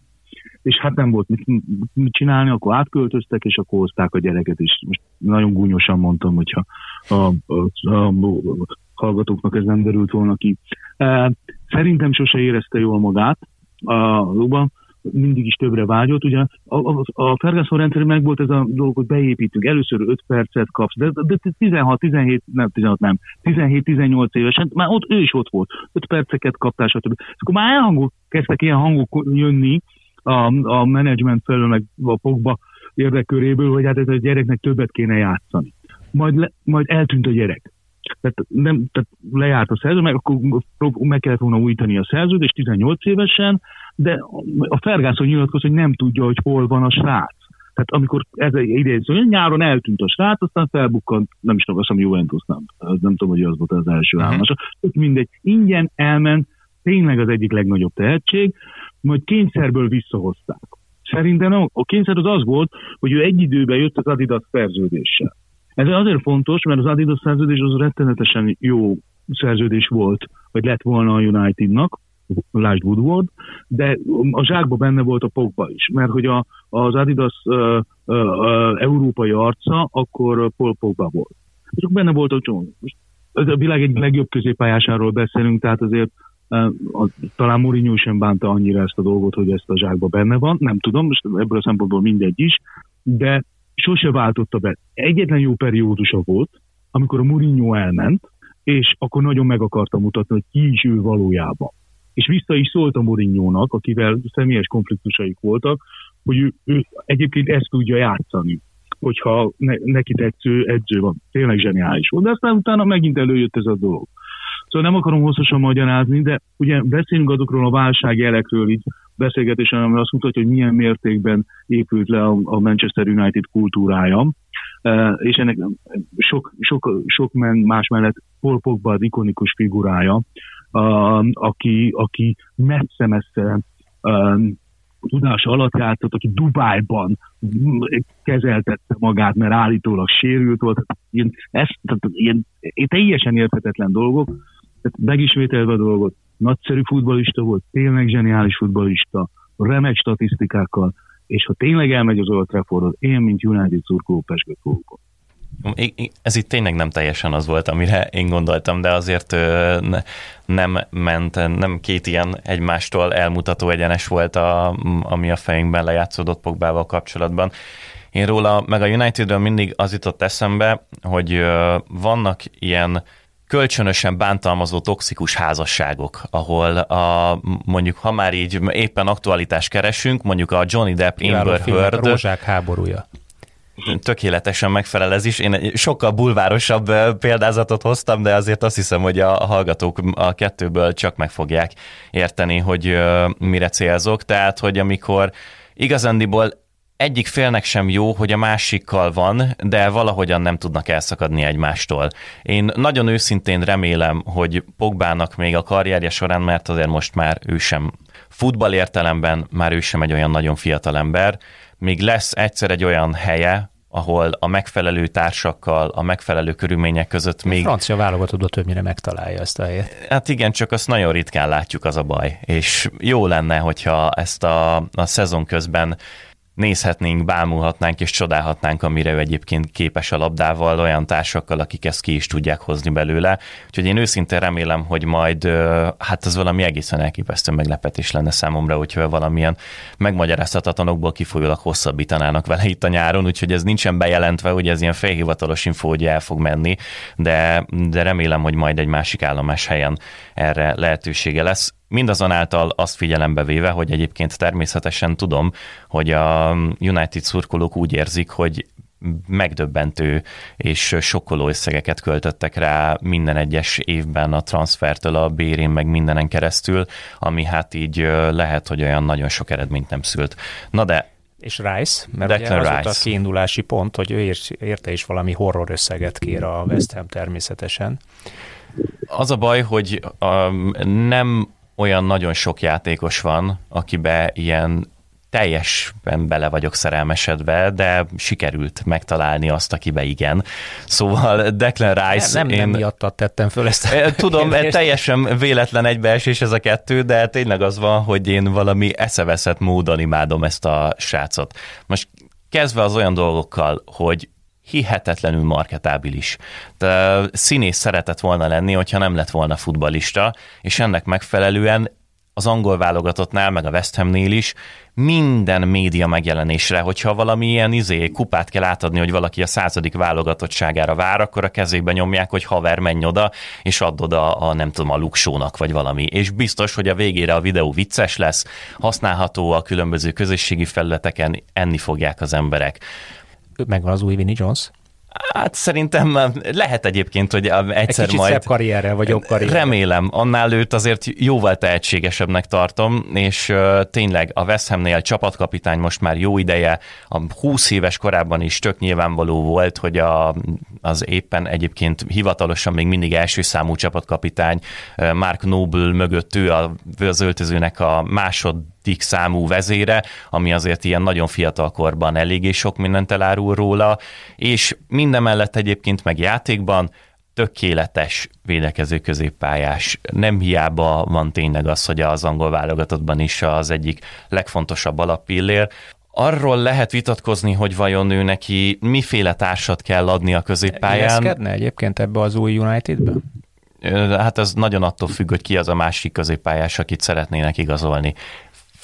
és hát nem volt mit, mit csinálni, akkor átköltöztek, és akkor hozták a gyereket, és most nagyon gúnyosan mondtam, hogyha a, a, a, a hallgatóknak ez nem derült volna ki. Szerintem sose érezte jól magát a klubban, mindig is többre vágyott. Ugye a, a, a Ferguson rendszer meg volt ez a dolog, hogy beépítünk, először 5 percet kapsz, de, de 16, 17, nem 16 nem, 17-18 évesen, már ott ő is ott volt, 5 perceket kaptál, stb. Akkor már elhangok, kezdtek ilyen hangok jönni, a, a menedzsment felől, meg a Pogba érdeköréből, hogy hát ez a gyereknek többet kéne játszani. Majd, le, majd eltűnt a gyerek. Tehát, nem, tehát lejárt a szerződés, meg akkor meg kellett volna újítani a szerződést 18 évesen, de a Ferguson nyilatkozott, hogy nem tudja, hogy hol van a srác. Tehát amikor ez idén, nyáron eltűnt a srác, aztán felbukkant, nem is tudom, azt hiszem Juventus nem, nem tudom, hogy az volt az első uh-huh. állomása. mindegy, ingyen elment, tényleg az egyik legnagyobb tehetség, majd kényszerből visszahozták. Szerintem a kényszer az az volt, hogy ő egy időben jött az Adidas szerződéssel. Ez azért fontos, mert az Adidas szerződés az rettenetesen jó szerződés volt, vagy lett volna a Unitednak, lásd Woodward, de a zsákba benne volt a Pogba is, mert hogy a, az Adidas uh, uh, uh, európai arca, akkor Paul Pogba volt. És benne volt a csomó. A világ egy legjobb középpályásáról beszélünk, tehát azért talán Mourinho sem bánta annyira ezt a dolgot, hogy ezt a zsákba benne van, nem tudom, most ebből a szempontból mindegy is, de sose váltotta be. Egyetlen jó periódusa volt, amikor a Mourinho elment, és akkor nagyon meg akarta mutatni, hogy ki is ő valójában. És vissza is szólt a Mourinho-nak, akivel személyes konfliktusaik voltak, hogy ő, ő egyébként ezt tudja játszani, hogyha ne, neki tetsző edző van. Tényleg zseniális volt. De aztán utána megint előjött ez a dolog. Szóval nem akarom hosszasan magyarázni, de ugye beszélünk azokról a válságjelekről így beszélgetésen, ami azt mutatja, hogy milyen mértékben épült le a Manchester United kultúrája, e, és ennek sok, sok, sok más mellett Paul Pogba az ikonikus figurája, aki, aki messze-messze tudás alatt játszott, aki Dubájban kezeltette magát, mert állítólag sérült volt. Ilyen, ez, tehát ilyen, ilyen teljesen érthetetlen dolgok. Tehát megismételve a dolgot, nagyszerű futbalista volt, tényleg zseniális futbalista, remek statisztikákkal, és ha tényleg elmegy az Old Traffordot, én, mint United szurkoló pesgőt fogok ez itt tényleg nem teljesen az volt, amire én gondoltam, de azért nem ment, nem két ilyen egymástól elmutató egyenes volt, a, ami a fejünkben lejátszódott Pogbával kapcsolatban. Én róla, meg a Unitedről mindig az jutott eszembe, hogy vannak ilyen kölcsönösen bántalmazó toxikus házasságok, ahol a, mondjuk, ha már így éppen aktualitást keresünk, mondjuk a Johnny Depp Amber Heard. Rózsák háborúja tökéletesen megfelel ez is. Én egy sokkal bulvárosabb példázatot hoztam, de azért azt hiszem, hogy a hallgatók a kettőből csak meg fogják érteni, hogy mire célzok. Tehát, hogy amikor igazándiból egyik félnek sem jó, hogy a másikkal van, de valahogyan nem tudnak elszakadni egymástól. Én nagyon őszintén remélem, hogy Pogbának még a karrierje során, mert azért most már ő sem futball értelemben, már ő sem egy olyan nagyon fiatal ember, még lesz egyszer egy olyan helye, ahol a megfelelő társakkal, a megfelelő körülmények között még... A francia válogatott többnyire megtalálja ezt a helyet. Hát igen, csak azt nagyon ritkán látjuk, az a baj. És jó lenne, hogyha ezt a, a szezon közben nézhetnénk, bámulhatnánk és csodálhatnánk, amire ő egyébként képes a labdával, olyan társakkal, akik ezt ki is tudják hozni belőle. Úgyhogy én őszintén remélem, hogy majd, hát az valami egészen elképesztő meglepetés lenne számomra, hogyha valamilyen megmagyarázhatatlanokból kifolyólag hosszabbítanának vele itt a nyáron, úgyhogy ez nincsen bejelentve, hogy ez ilyen félhivatalos info, hogy el fog menni, de, de remélem, hogy majd egy másik állomás helyen erre lehetősége lesz. Mindazonáltal azt figyelembe véve, hogy egyébként természetesen tudom, hogy a United szurkolók úgy érzik, hogy megdöbbentő és sokkoló összegeket költöttek rá minden egyes évben a transfertől a bérén, meg mindenen keresztül, ami hát így lehet, hogy olyan nagyon sok eredményt nem szült. Na de és Rice, mert Declan ugye az Rice. a kiindulási pont, hogy ő érte is valami horror összeget kér a West Ham természetesen. Az a baj, hogy um, nem olyan nagyon sok játékos van, akibe ilyen teljesen bele vagyok szerelmesedve, de sikerült megtalálni azt, akibe igen. Szóval Declan Rice... Nem, nem, én... nem miattad tettem föl ezt. A Tudom, kérdést. teljesen véletlen egybeesés ez a kettő, de tényleg az van, hogy én valami eszeveszett módon imádom ezt a srácot. Most kezdve az olyan dolgokkal, hogy hihetetlenül marketábilis. De színész szeretett volna lenni, hogyha nem lett volna futbalista, és ennek megfelelően az angol válogatottnál, meg a West Hamnél is minden média megjelenésre, hogyha valami ilyen izé, kupát kell átadni, hogy valaki a századik válogatottságára vár, akkor a kezébe nyomják, hogy haver, menj oda, és add oda a, nem tudom, a luksónak, vagy valami. És biztos, hogy a végére a videó vicces lesz, használható a különböző közösségi felületeken, enni fogják az emberek megvan az új Vinnie Jones. Hát szerintem lehet egyébként, hogy egyszer Egy majd... szebb karrierrel, vagy jobb karrierrel. Remélem, annál őt azért jóval tehetségesebbnek tartom, és uh, tényleg a West Hamnél csapatkapitány most már jó ideje, a 20 éves korában is tök nyilvánvaló volt, hogy a, az éppen egyébként hivatalosan még mindig első számú csapatkapitány Mark Noble mögött ő az öltözőnek a másod számú vezére, ami azért ilyen nagyon fiatal korban eléggé sok mindent elárul róla, és mindemellett egyébként meg játékban tökéletes védekező középpályás. Nem hiába van tényleg az, hogy az angol válogatottban is az egyik legfontosabb alappillér. Arról lehet vitatkozni, hogy vajon ő neki miféle társat kell adni a középpályán. Illeszkedne egyébként ebbe az új Unitedbe? Hát ez nagyon attól függ, hogy ki az a másik középpályás, akit szeretnének igazolni.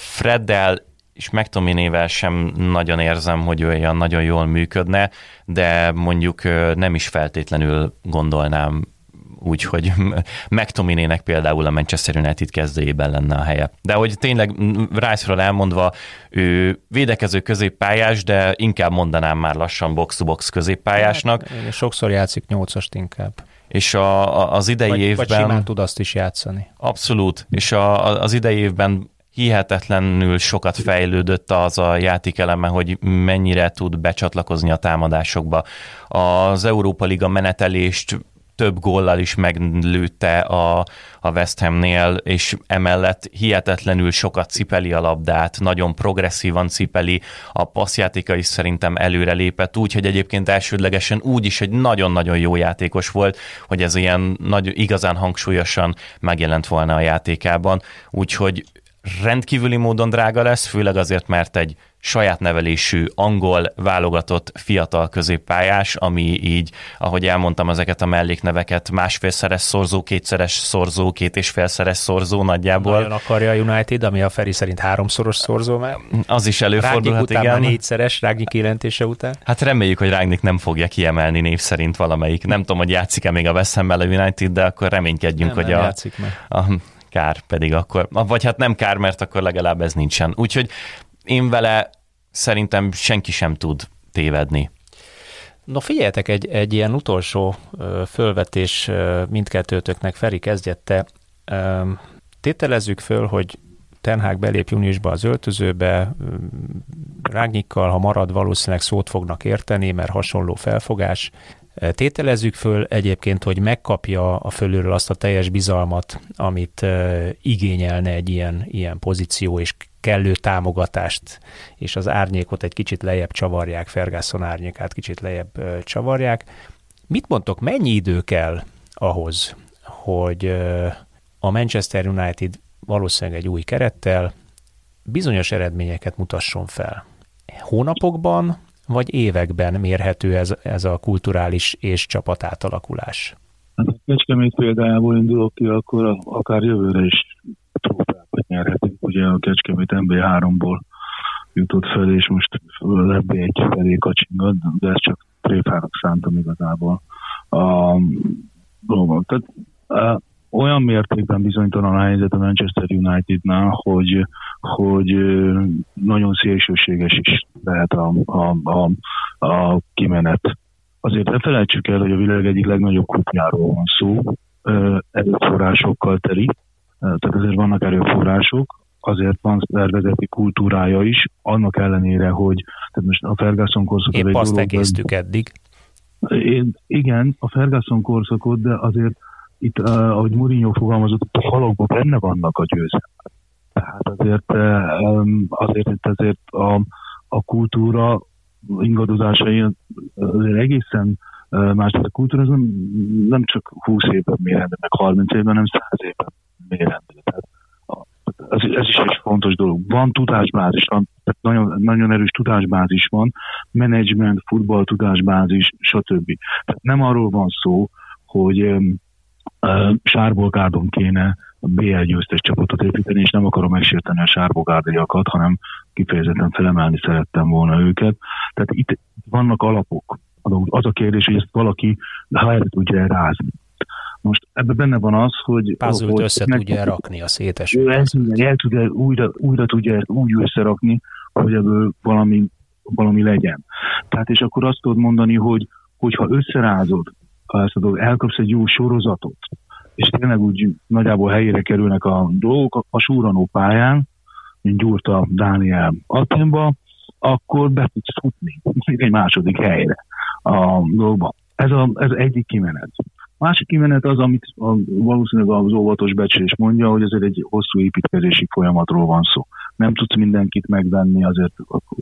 Freddel és McTominayvel sem nagyon érzem, hogy ő olyan nagyon jól működne, de mondjuk nem is feltétlenül gondolnám úgy, hogy [LAUGHS] McTominaynek például a Manchester United kezdőjében lenne a helye. De hogy tényleg Rice-ról elmondva, ő védekező középpályás, de inkább mondanám már lassan box-to-box középpályásnak. Hát, sokszor játszik nyolcast inkább. És a, a, az idei vagy, évben... Vagy simán tud azt is játszani. Abszolút. És a, az idei évben hihetetlenül sokat fejlődött az a játékeleme, hogy mennyire tud becsatlakozni a támadásokba. Az Európa Liga menetelést több góllal is meglőtte a, a West Hamnél, és emellett hihetetlenül sokat cipeli a labdát, nagyon progresszívan cipeli, a passzjátéka is szerintem előre lépett, úgy, hogy egyébként elsődlegesen úgy is egy nagyon-nagyon jó játékos volt, hogy ez ilyen nagy, igazán hangsúlyosan megjelent volna a játékában, úgyhogy rendkívüli módon drága lesz, főleg azért, mert egy saját nevelésű angol válogatott fiatal középpályás, ami így, ahogy elmondtam ezeket a mellékneveket, másfélszeres szorzó, kétszeres szorzó, két és félszeres szorzó nagyjából. Nagyon akarja a United, ami a Feri szerint háromszoros szorzó, mert az is előfordulhat, után igen. négyszeres, Rágnyik kijelentése után. Hát reméljük, hogy Rágnyik nem fogja kiemelni név szerint valamelyik. Nem tudom, hogy játszik-e még a West a United, de akkor reménykedjünk, nem, hogy nem a, játszik meg. a kár pedig akkor, vagy hát nem kár, mert akkor legalább ez nincsen. Úgyhogy én vele szerintem senki sem tud tévedni. No figyeljetek, egy, egy ilyen utolsó fölvetés mindkettőtöknek Feri kezdjette. Tételezzük föl, hogy Tenhák belép júniusba az öltözőbe, Rágnyikkal, ha marad, valószínűleg szót fognak érteni, mert hasonló felfogás. Tételezzük föl egyébként, hogy megkapja a fölülről azt a teljes bizalmat, amit igényelne egy ilyen, ilyen pozíció, és kellő támogatást, és az árnyékot egy kicsit lejjebb csavarják, Ferguson árnyékát kicsit lejjebb csavarják. Mit mondtok, mennyi idő kell ahhoz, hogy a Manchester United valószínűleg egy új kerettel bizonyos eredményeket mutasson fel? Hónapokban, vagy években mérhető ez, ez a kulturális és csapat átalakulás? Hát a Kecskemét példájából indulok ki, akkor akár jövőre is trófeákat nyerhetünk. Ugye a Kecskemét MB3-ból jutott fel, és most ebbe egy felé kacsingad, de ez csak tréfának szántam igazából. A, tehát, a, olyan mértékben bizonytalan a helyzet a Manchester Unitednál, hogy, hogy nagyon szélsőséges is lehet a, a, a, a kimenet. Azért ne felejtsük el, hogy a világ egyik legnagyobb kutyáról van szó, erőforrásokkal teli, tehát azért vannak erőforrások, azért van szervezeti kultúrája is, annak ellenére, hogy tehát most a Ferguson korszakot... Épp azt egésztük eddig. Én, igen, a Ferguson korszakot, de azért itt, uh, ahogy Mourinho fogalmazott, a halokban benne vannak a győzelmek. Tehát azért, um, azért itt azért a, a kultúra ingadozásai azért egészen más. A kultúra az nem, nem csak 20 évben mérendő, meg 30 évben, hanem 100 évben mérendő. Tehát ez, ez is egy fontos dolog. Van tudásbázis, van, tehát nagyon, nagyon erős tudásbázis van, menedzsment, futball tudásbázis, stb. Tehát nem arról van szó, hogy Sárbolgárdon kéne a BL győztes csapatot építeni, és nem akarom megsérteni a sárbolgárdiakat, hanem kifejezetten felemelni szerettem volna őket. Tehát itt vannak alapok. Az a kérdés, hogy ezt valaki helyre tudja rázni. Most ebben benne van az, hogy... Pázult össze meg, tudja rakni a szétes. Ő el, el tudja, újra, újra tudja ezt úgy összerakni, hogy ebből valami, valami legyen. Tehát és akkor azt tudod mondani, hogy hogyha összerázod ezt a dolgot, elkapsz egy jó sorozatot, és tényleg úgy nagyjából helyére kerülnek a dolgok a súranó pályán, mint Gyurta Dániel Aténba, akkor be tudsz futni [LAUGHS] egy második helyre a dolgba. Ez, a, ez egyik kimenet. Másik kimenet az, amit a, valószínűleg az óvatos becslés mondja, hogy ezért egy hosszú építkezési folyamatról van szó. Nem tudsz mindenkit megvenni, azért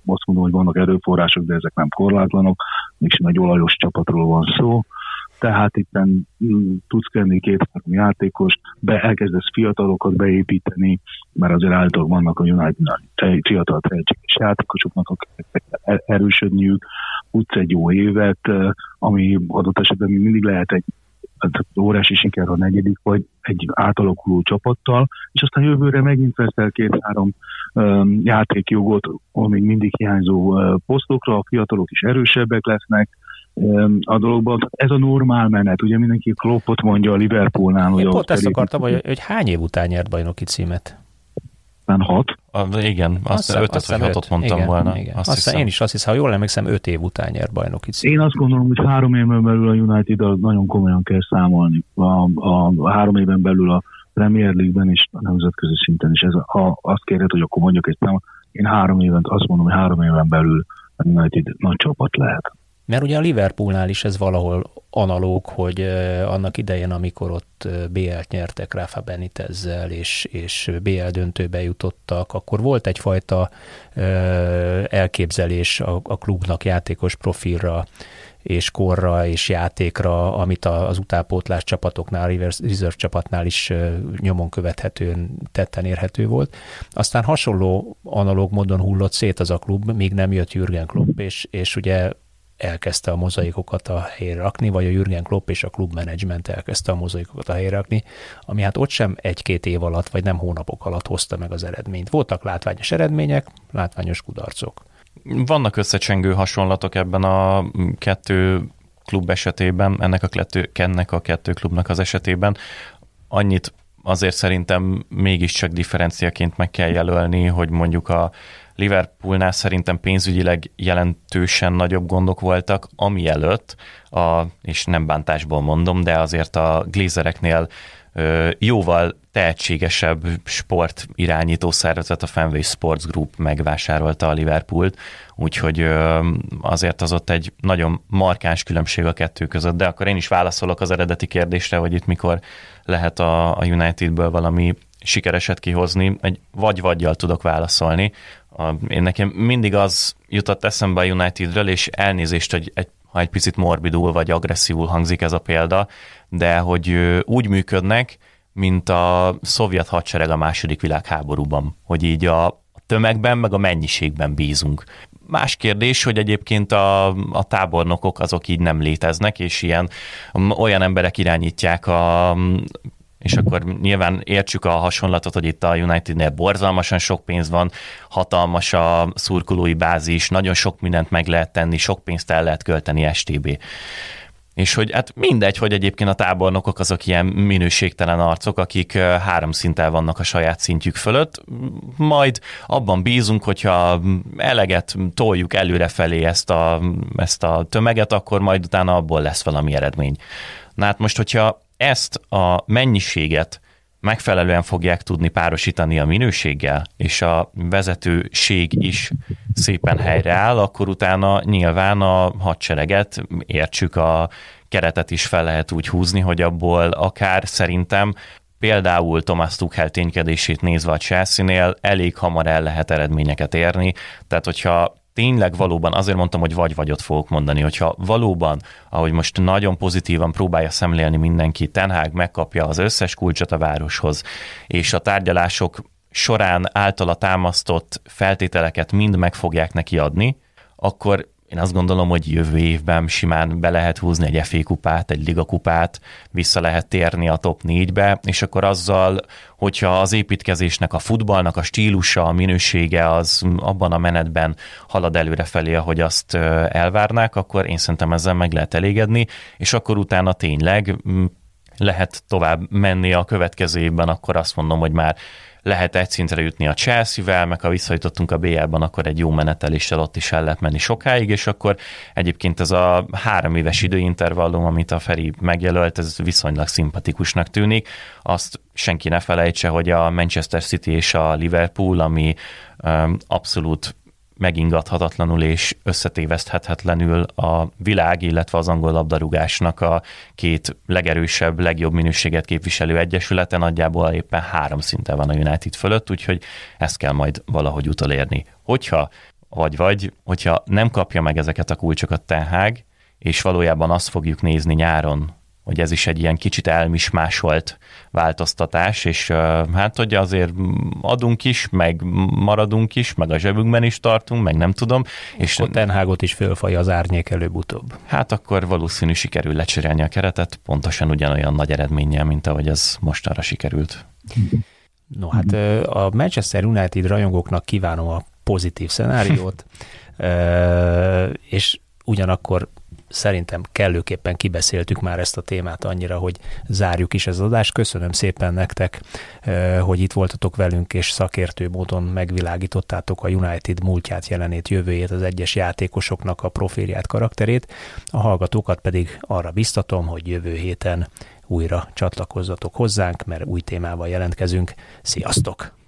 azt mondom, hogy vannak erőforrások, de ezek nem korlátlanok, mégsem egy olajos csapatról van szó tehát itt mm, tudsz kenni két-három játékos, be, elkezdesz fiatalokat beépíteni, mert azért által vannak a United fiatal tehetséges játékosoknak, akiknek erősödniük, tudsz egy jó évet, ami adott esetben mindig lehet egy órási siker a negyedik, vagy egy átalakuló csapattal, és aztán jövőre megint veszel két-három um, játékjogot, még mindig hiányzó uh, posztokra, a fiatalok is erősebbek lesznek, a dologban. Ez a normál menet, ugye mindenki Kloppot mondja a Liverpoolnál. Én pont ezt akartam, hogy, hogy hány év után nyert bajnoki címet? hat. A, igen, azt, azt ötöt vagy hatot mondtam igen, volna. Igen. Azt Aztán én is azt hiszem, ha jól emlékszem, öt év után nyert bajnoki címet. Én azt gondolom, hogy három éven belül a united nagyon komolyan kell számolni. A, a, a három éven belül a Premier League-ben is, a nemzetközi szinten is. Ez, ha azt kérhet, hogy akkor mondjuk egy számot, én három éven, azt mondom, hogy három éven belül a United nagy csapat lehet. Mert ugye a Liverpoolnál is ez valahol analóg, hogy annak idején, amikor ott BL-t nyertek Rafa Benitezzel, és, és BL döntőbe jutottak, akkor volt egyfajta elképzelés a, a klubnak játékos profilra, és korra és játékra, amit az utánpótlás csapatoknál, Reserve csapatnál is nyomon követhetően tetten érhető volt. Aztán hasonló analóg módon hullott szét az a klub, még nem jött Jürgen Klopp, és, és ugye elkezdte a mozaikokat a helyre rakni, vagy a Jürgen Klopp és a klubmenedzsment elkezdte a mozaikokat a helyre rakni, ami hát ott sem egy-két év alatt, vagy nem hónapok alatt hozta meg az eredményt. Voltak látványos eredmények, látványos kudarcok. Vannak összecsengő hasonlatok ebben a kettő klub esetében, ennek a kettő, ennek a kettő klubnak az esetében. Annyit azért szerintem mégiscsak differenciaként meg kell jelölni, hogy mondjuk a Liverpoolnál szerintem pénzügyileg jelentősen nagyobb gondok voltak, ami előtt, a, és nem bántásból mondom, de azért a Glazereknél jóval tehetségesebb sport irányító szervezet, a Fenway Sports Group megvásárolta a Liverpoolt, úgyhogy azért az ott egy nagyon markáns különbség a kettő között, de akkor én is válaszolok az eredeti kérdésre, hogy itt mikor lehet a, Unitedből valami sikereset kihozni, egy vagy-vagyjal tudok válaszolni. A, én nekem mindig az jutott eszembe a Unitedről, és elnézést, hogy egy, ha egy picit morbidul vagy agresszívul hangzik ez a példa, de hogy úgy működnek, mint a szovjet hadsereg a második világháborúban, hogy így a tömegben, meg a mennyiségben bízunk. Más kérdés, hogy egyébként a, a tábornokok azok így nem léteznek, és ilyen olyan emberek irányítják a és akkor nyilván értsük a hasonlatot, hogy itt a Unitednél borzalmasan sok pénz van, hatalmas a szurkolói bázis, nagyon sok mindent meg lehet tenni, sok pénzt el lehet költeni STB. És hogy hát mindegy, hogy egyébként a tábornokok azok ilyen minőségtelen arcok, akik három szinttel vannak a saját szintjük fölött, majd abban bízunk, hogyha eleget toljuk előrefelé ezt a, ezt a tömeget, akkor majd utána abból lesz valami eredmény. Na hát most, hogyha ezt a mennyiséget megfelelően fogják tudni párosítani a minőséggel, és a vezetőség is szépen helyreáll, akkor utána nyilván a hadsereget értsük a keretet is fel lehet úgy húzni, hogy abból akár szerintem például Thomas Tuchel ténykedését nézve a Chelsea-nél elég hamar el lehet eredményeket érni, tehát hogyha tényleg valóban, azért mondtam, hogy vagy-vagyot fogok mondani, hogyha valóban, ahogy most nagyon pozitívan próbálja szemlélni mindenki, Tenhág megkapja az összes kulcsot a városhoz, és a tárgyalások során általa támasztott feltételeket mind meg fogják neki adni, akkor én azt gondolom, hogy jövő évben simán be lehet húzni egy FA kupát, egy liga kupát, vissza lehet térni a top 4-be, és akkor azzal, hogyha az építkezésnek, a futballnak a stílusa, a minősége az abban a menetben halad előre felé, ahogy azt elvárnák, akkor én szerintem ezzel meg lehet elégedni, és akkor utána tényleg lehet tovább menni a következő évben, akkor azt mondom, hogy már lehet egy szintre jutni a Chelsea-vel, meg ha visszajutottunk a BL-ban, akkor egy jó meneteléssel ott is el lehet menni sokáig, és akkor egyébként ez a három éves időintervallum, amit a Feri megjelölt, ez viszonylag szimpatikusnak tűnik. Azt senki ne felejtse, hogy a Manchester City és a Liverpool, ami abszolút megingathatatlanul és összetéveszthetetlenül a világ, illetve az angol labdarúgásnak a két legerősebb, legjobb minőséget képviselő egyesülete nagyjából éppen három szinten van a United fölött, úgyhogy ezt kell majd valahogy utolérni. Hogyha vagy vagy, hogyha nem kapja meg ezeket a kulcsokat Ten és valójában azt fogjuk nézni nyáron, hogy ez is egy ilyen kicsit elmismásolt változtatás, és hát hogy azért adunk is, meg maradunk is, meg a zsebünkben is tartunk, meg nem tudom. És akkor Tenhágot is fölfaj az árnyék előbb-utóbb. Hát akkor valószínű sikerül lecserélni a keretet, pontosan ugyanolyan nagy eredménnyel, mint ahogy ez mostanra sikerült. No hát a Manchester United rajongóknak kívánom a pozitív szenáriót, [LAUGHS] és ugyanakkor szerintem kellőképpen kibeszéltük már ezt a témát annyira, hogy zárjuk is az adást. Köszönöm szépen nektek, hogy itt voltatok velünk, és szakértő módon megvilágítottátok a United múltját, jelenét, jövőjét, az egyes játékosoknak a profilját, karakterét. A hallgatókat pedig arra biztatom, hogy jövő héten újra csatlakozzatok hozzánk, mert új témával jelentkezünk. Sziasztok!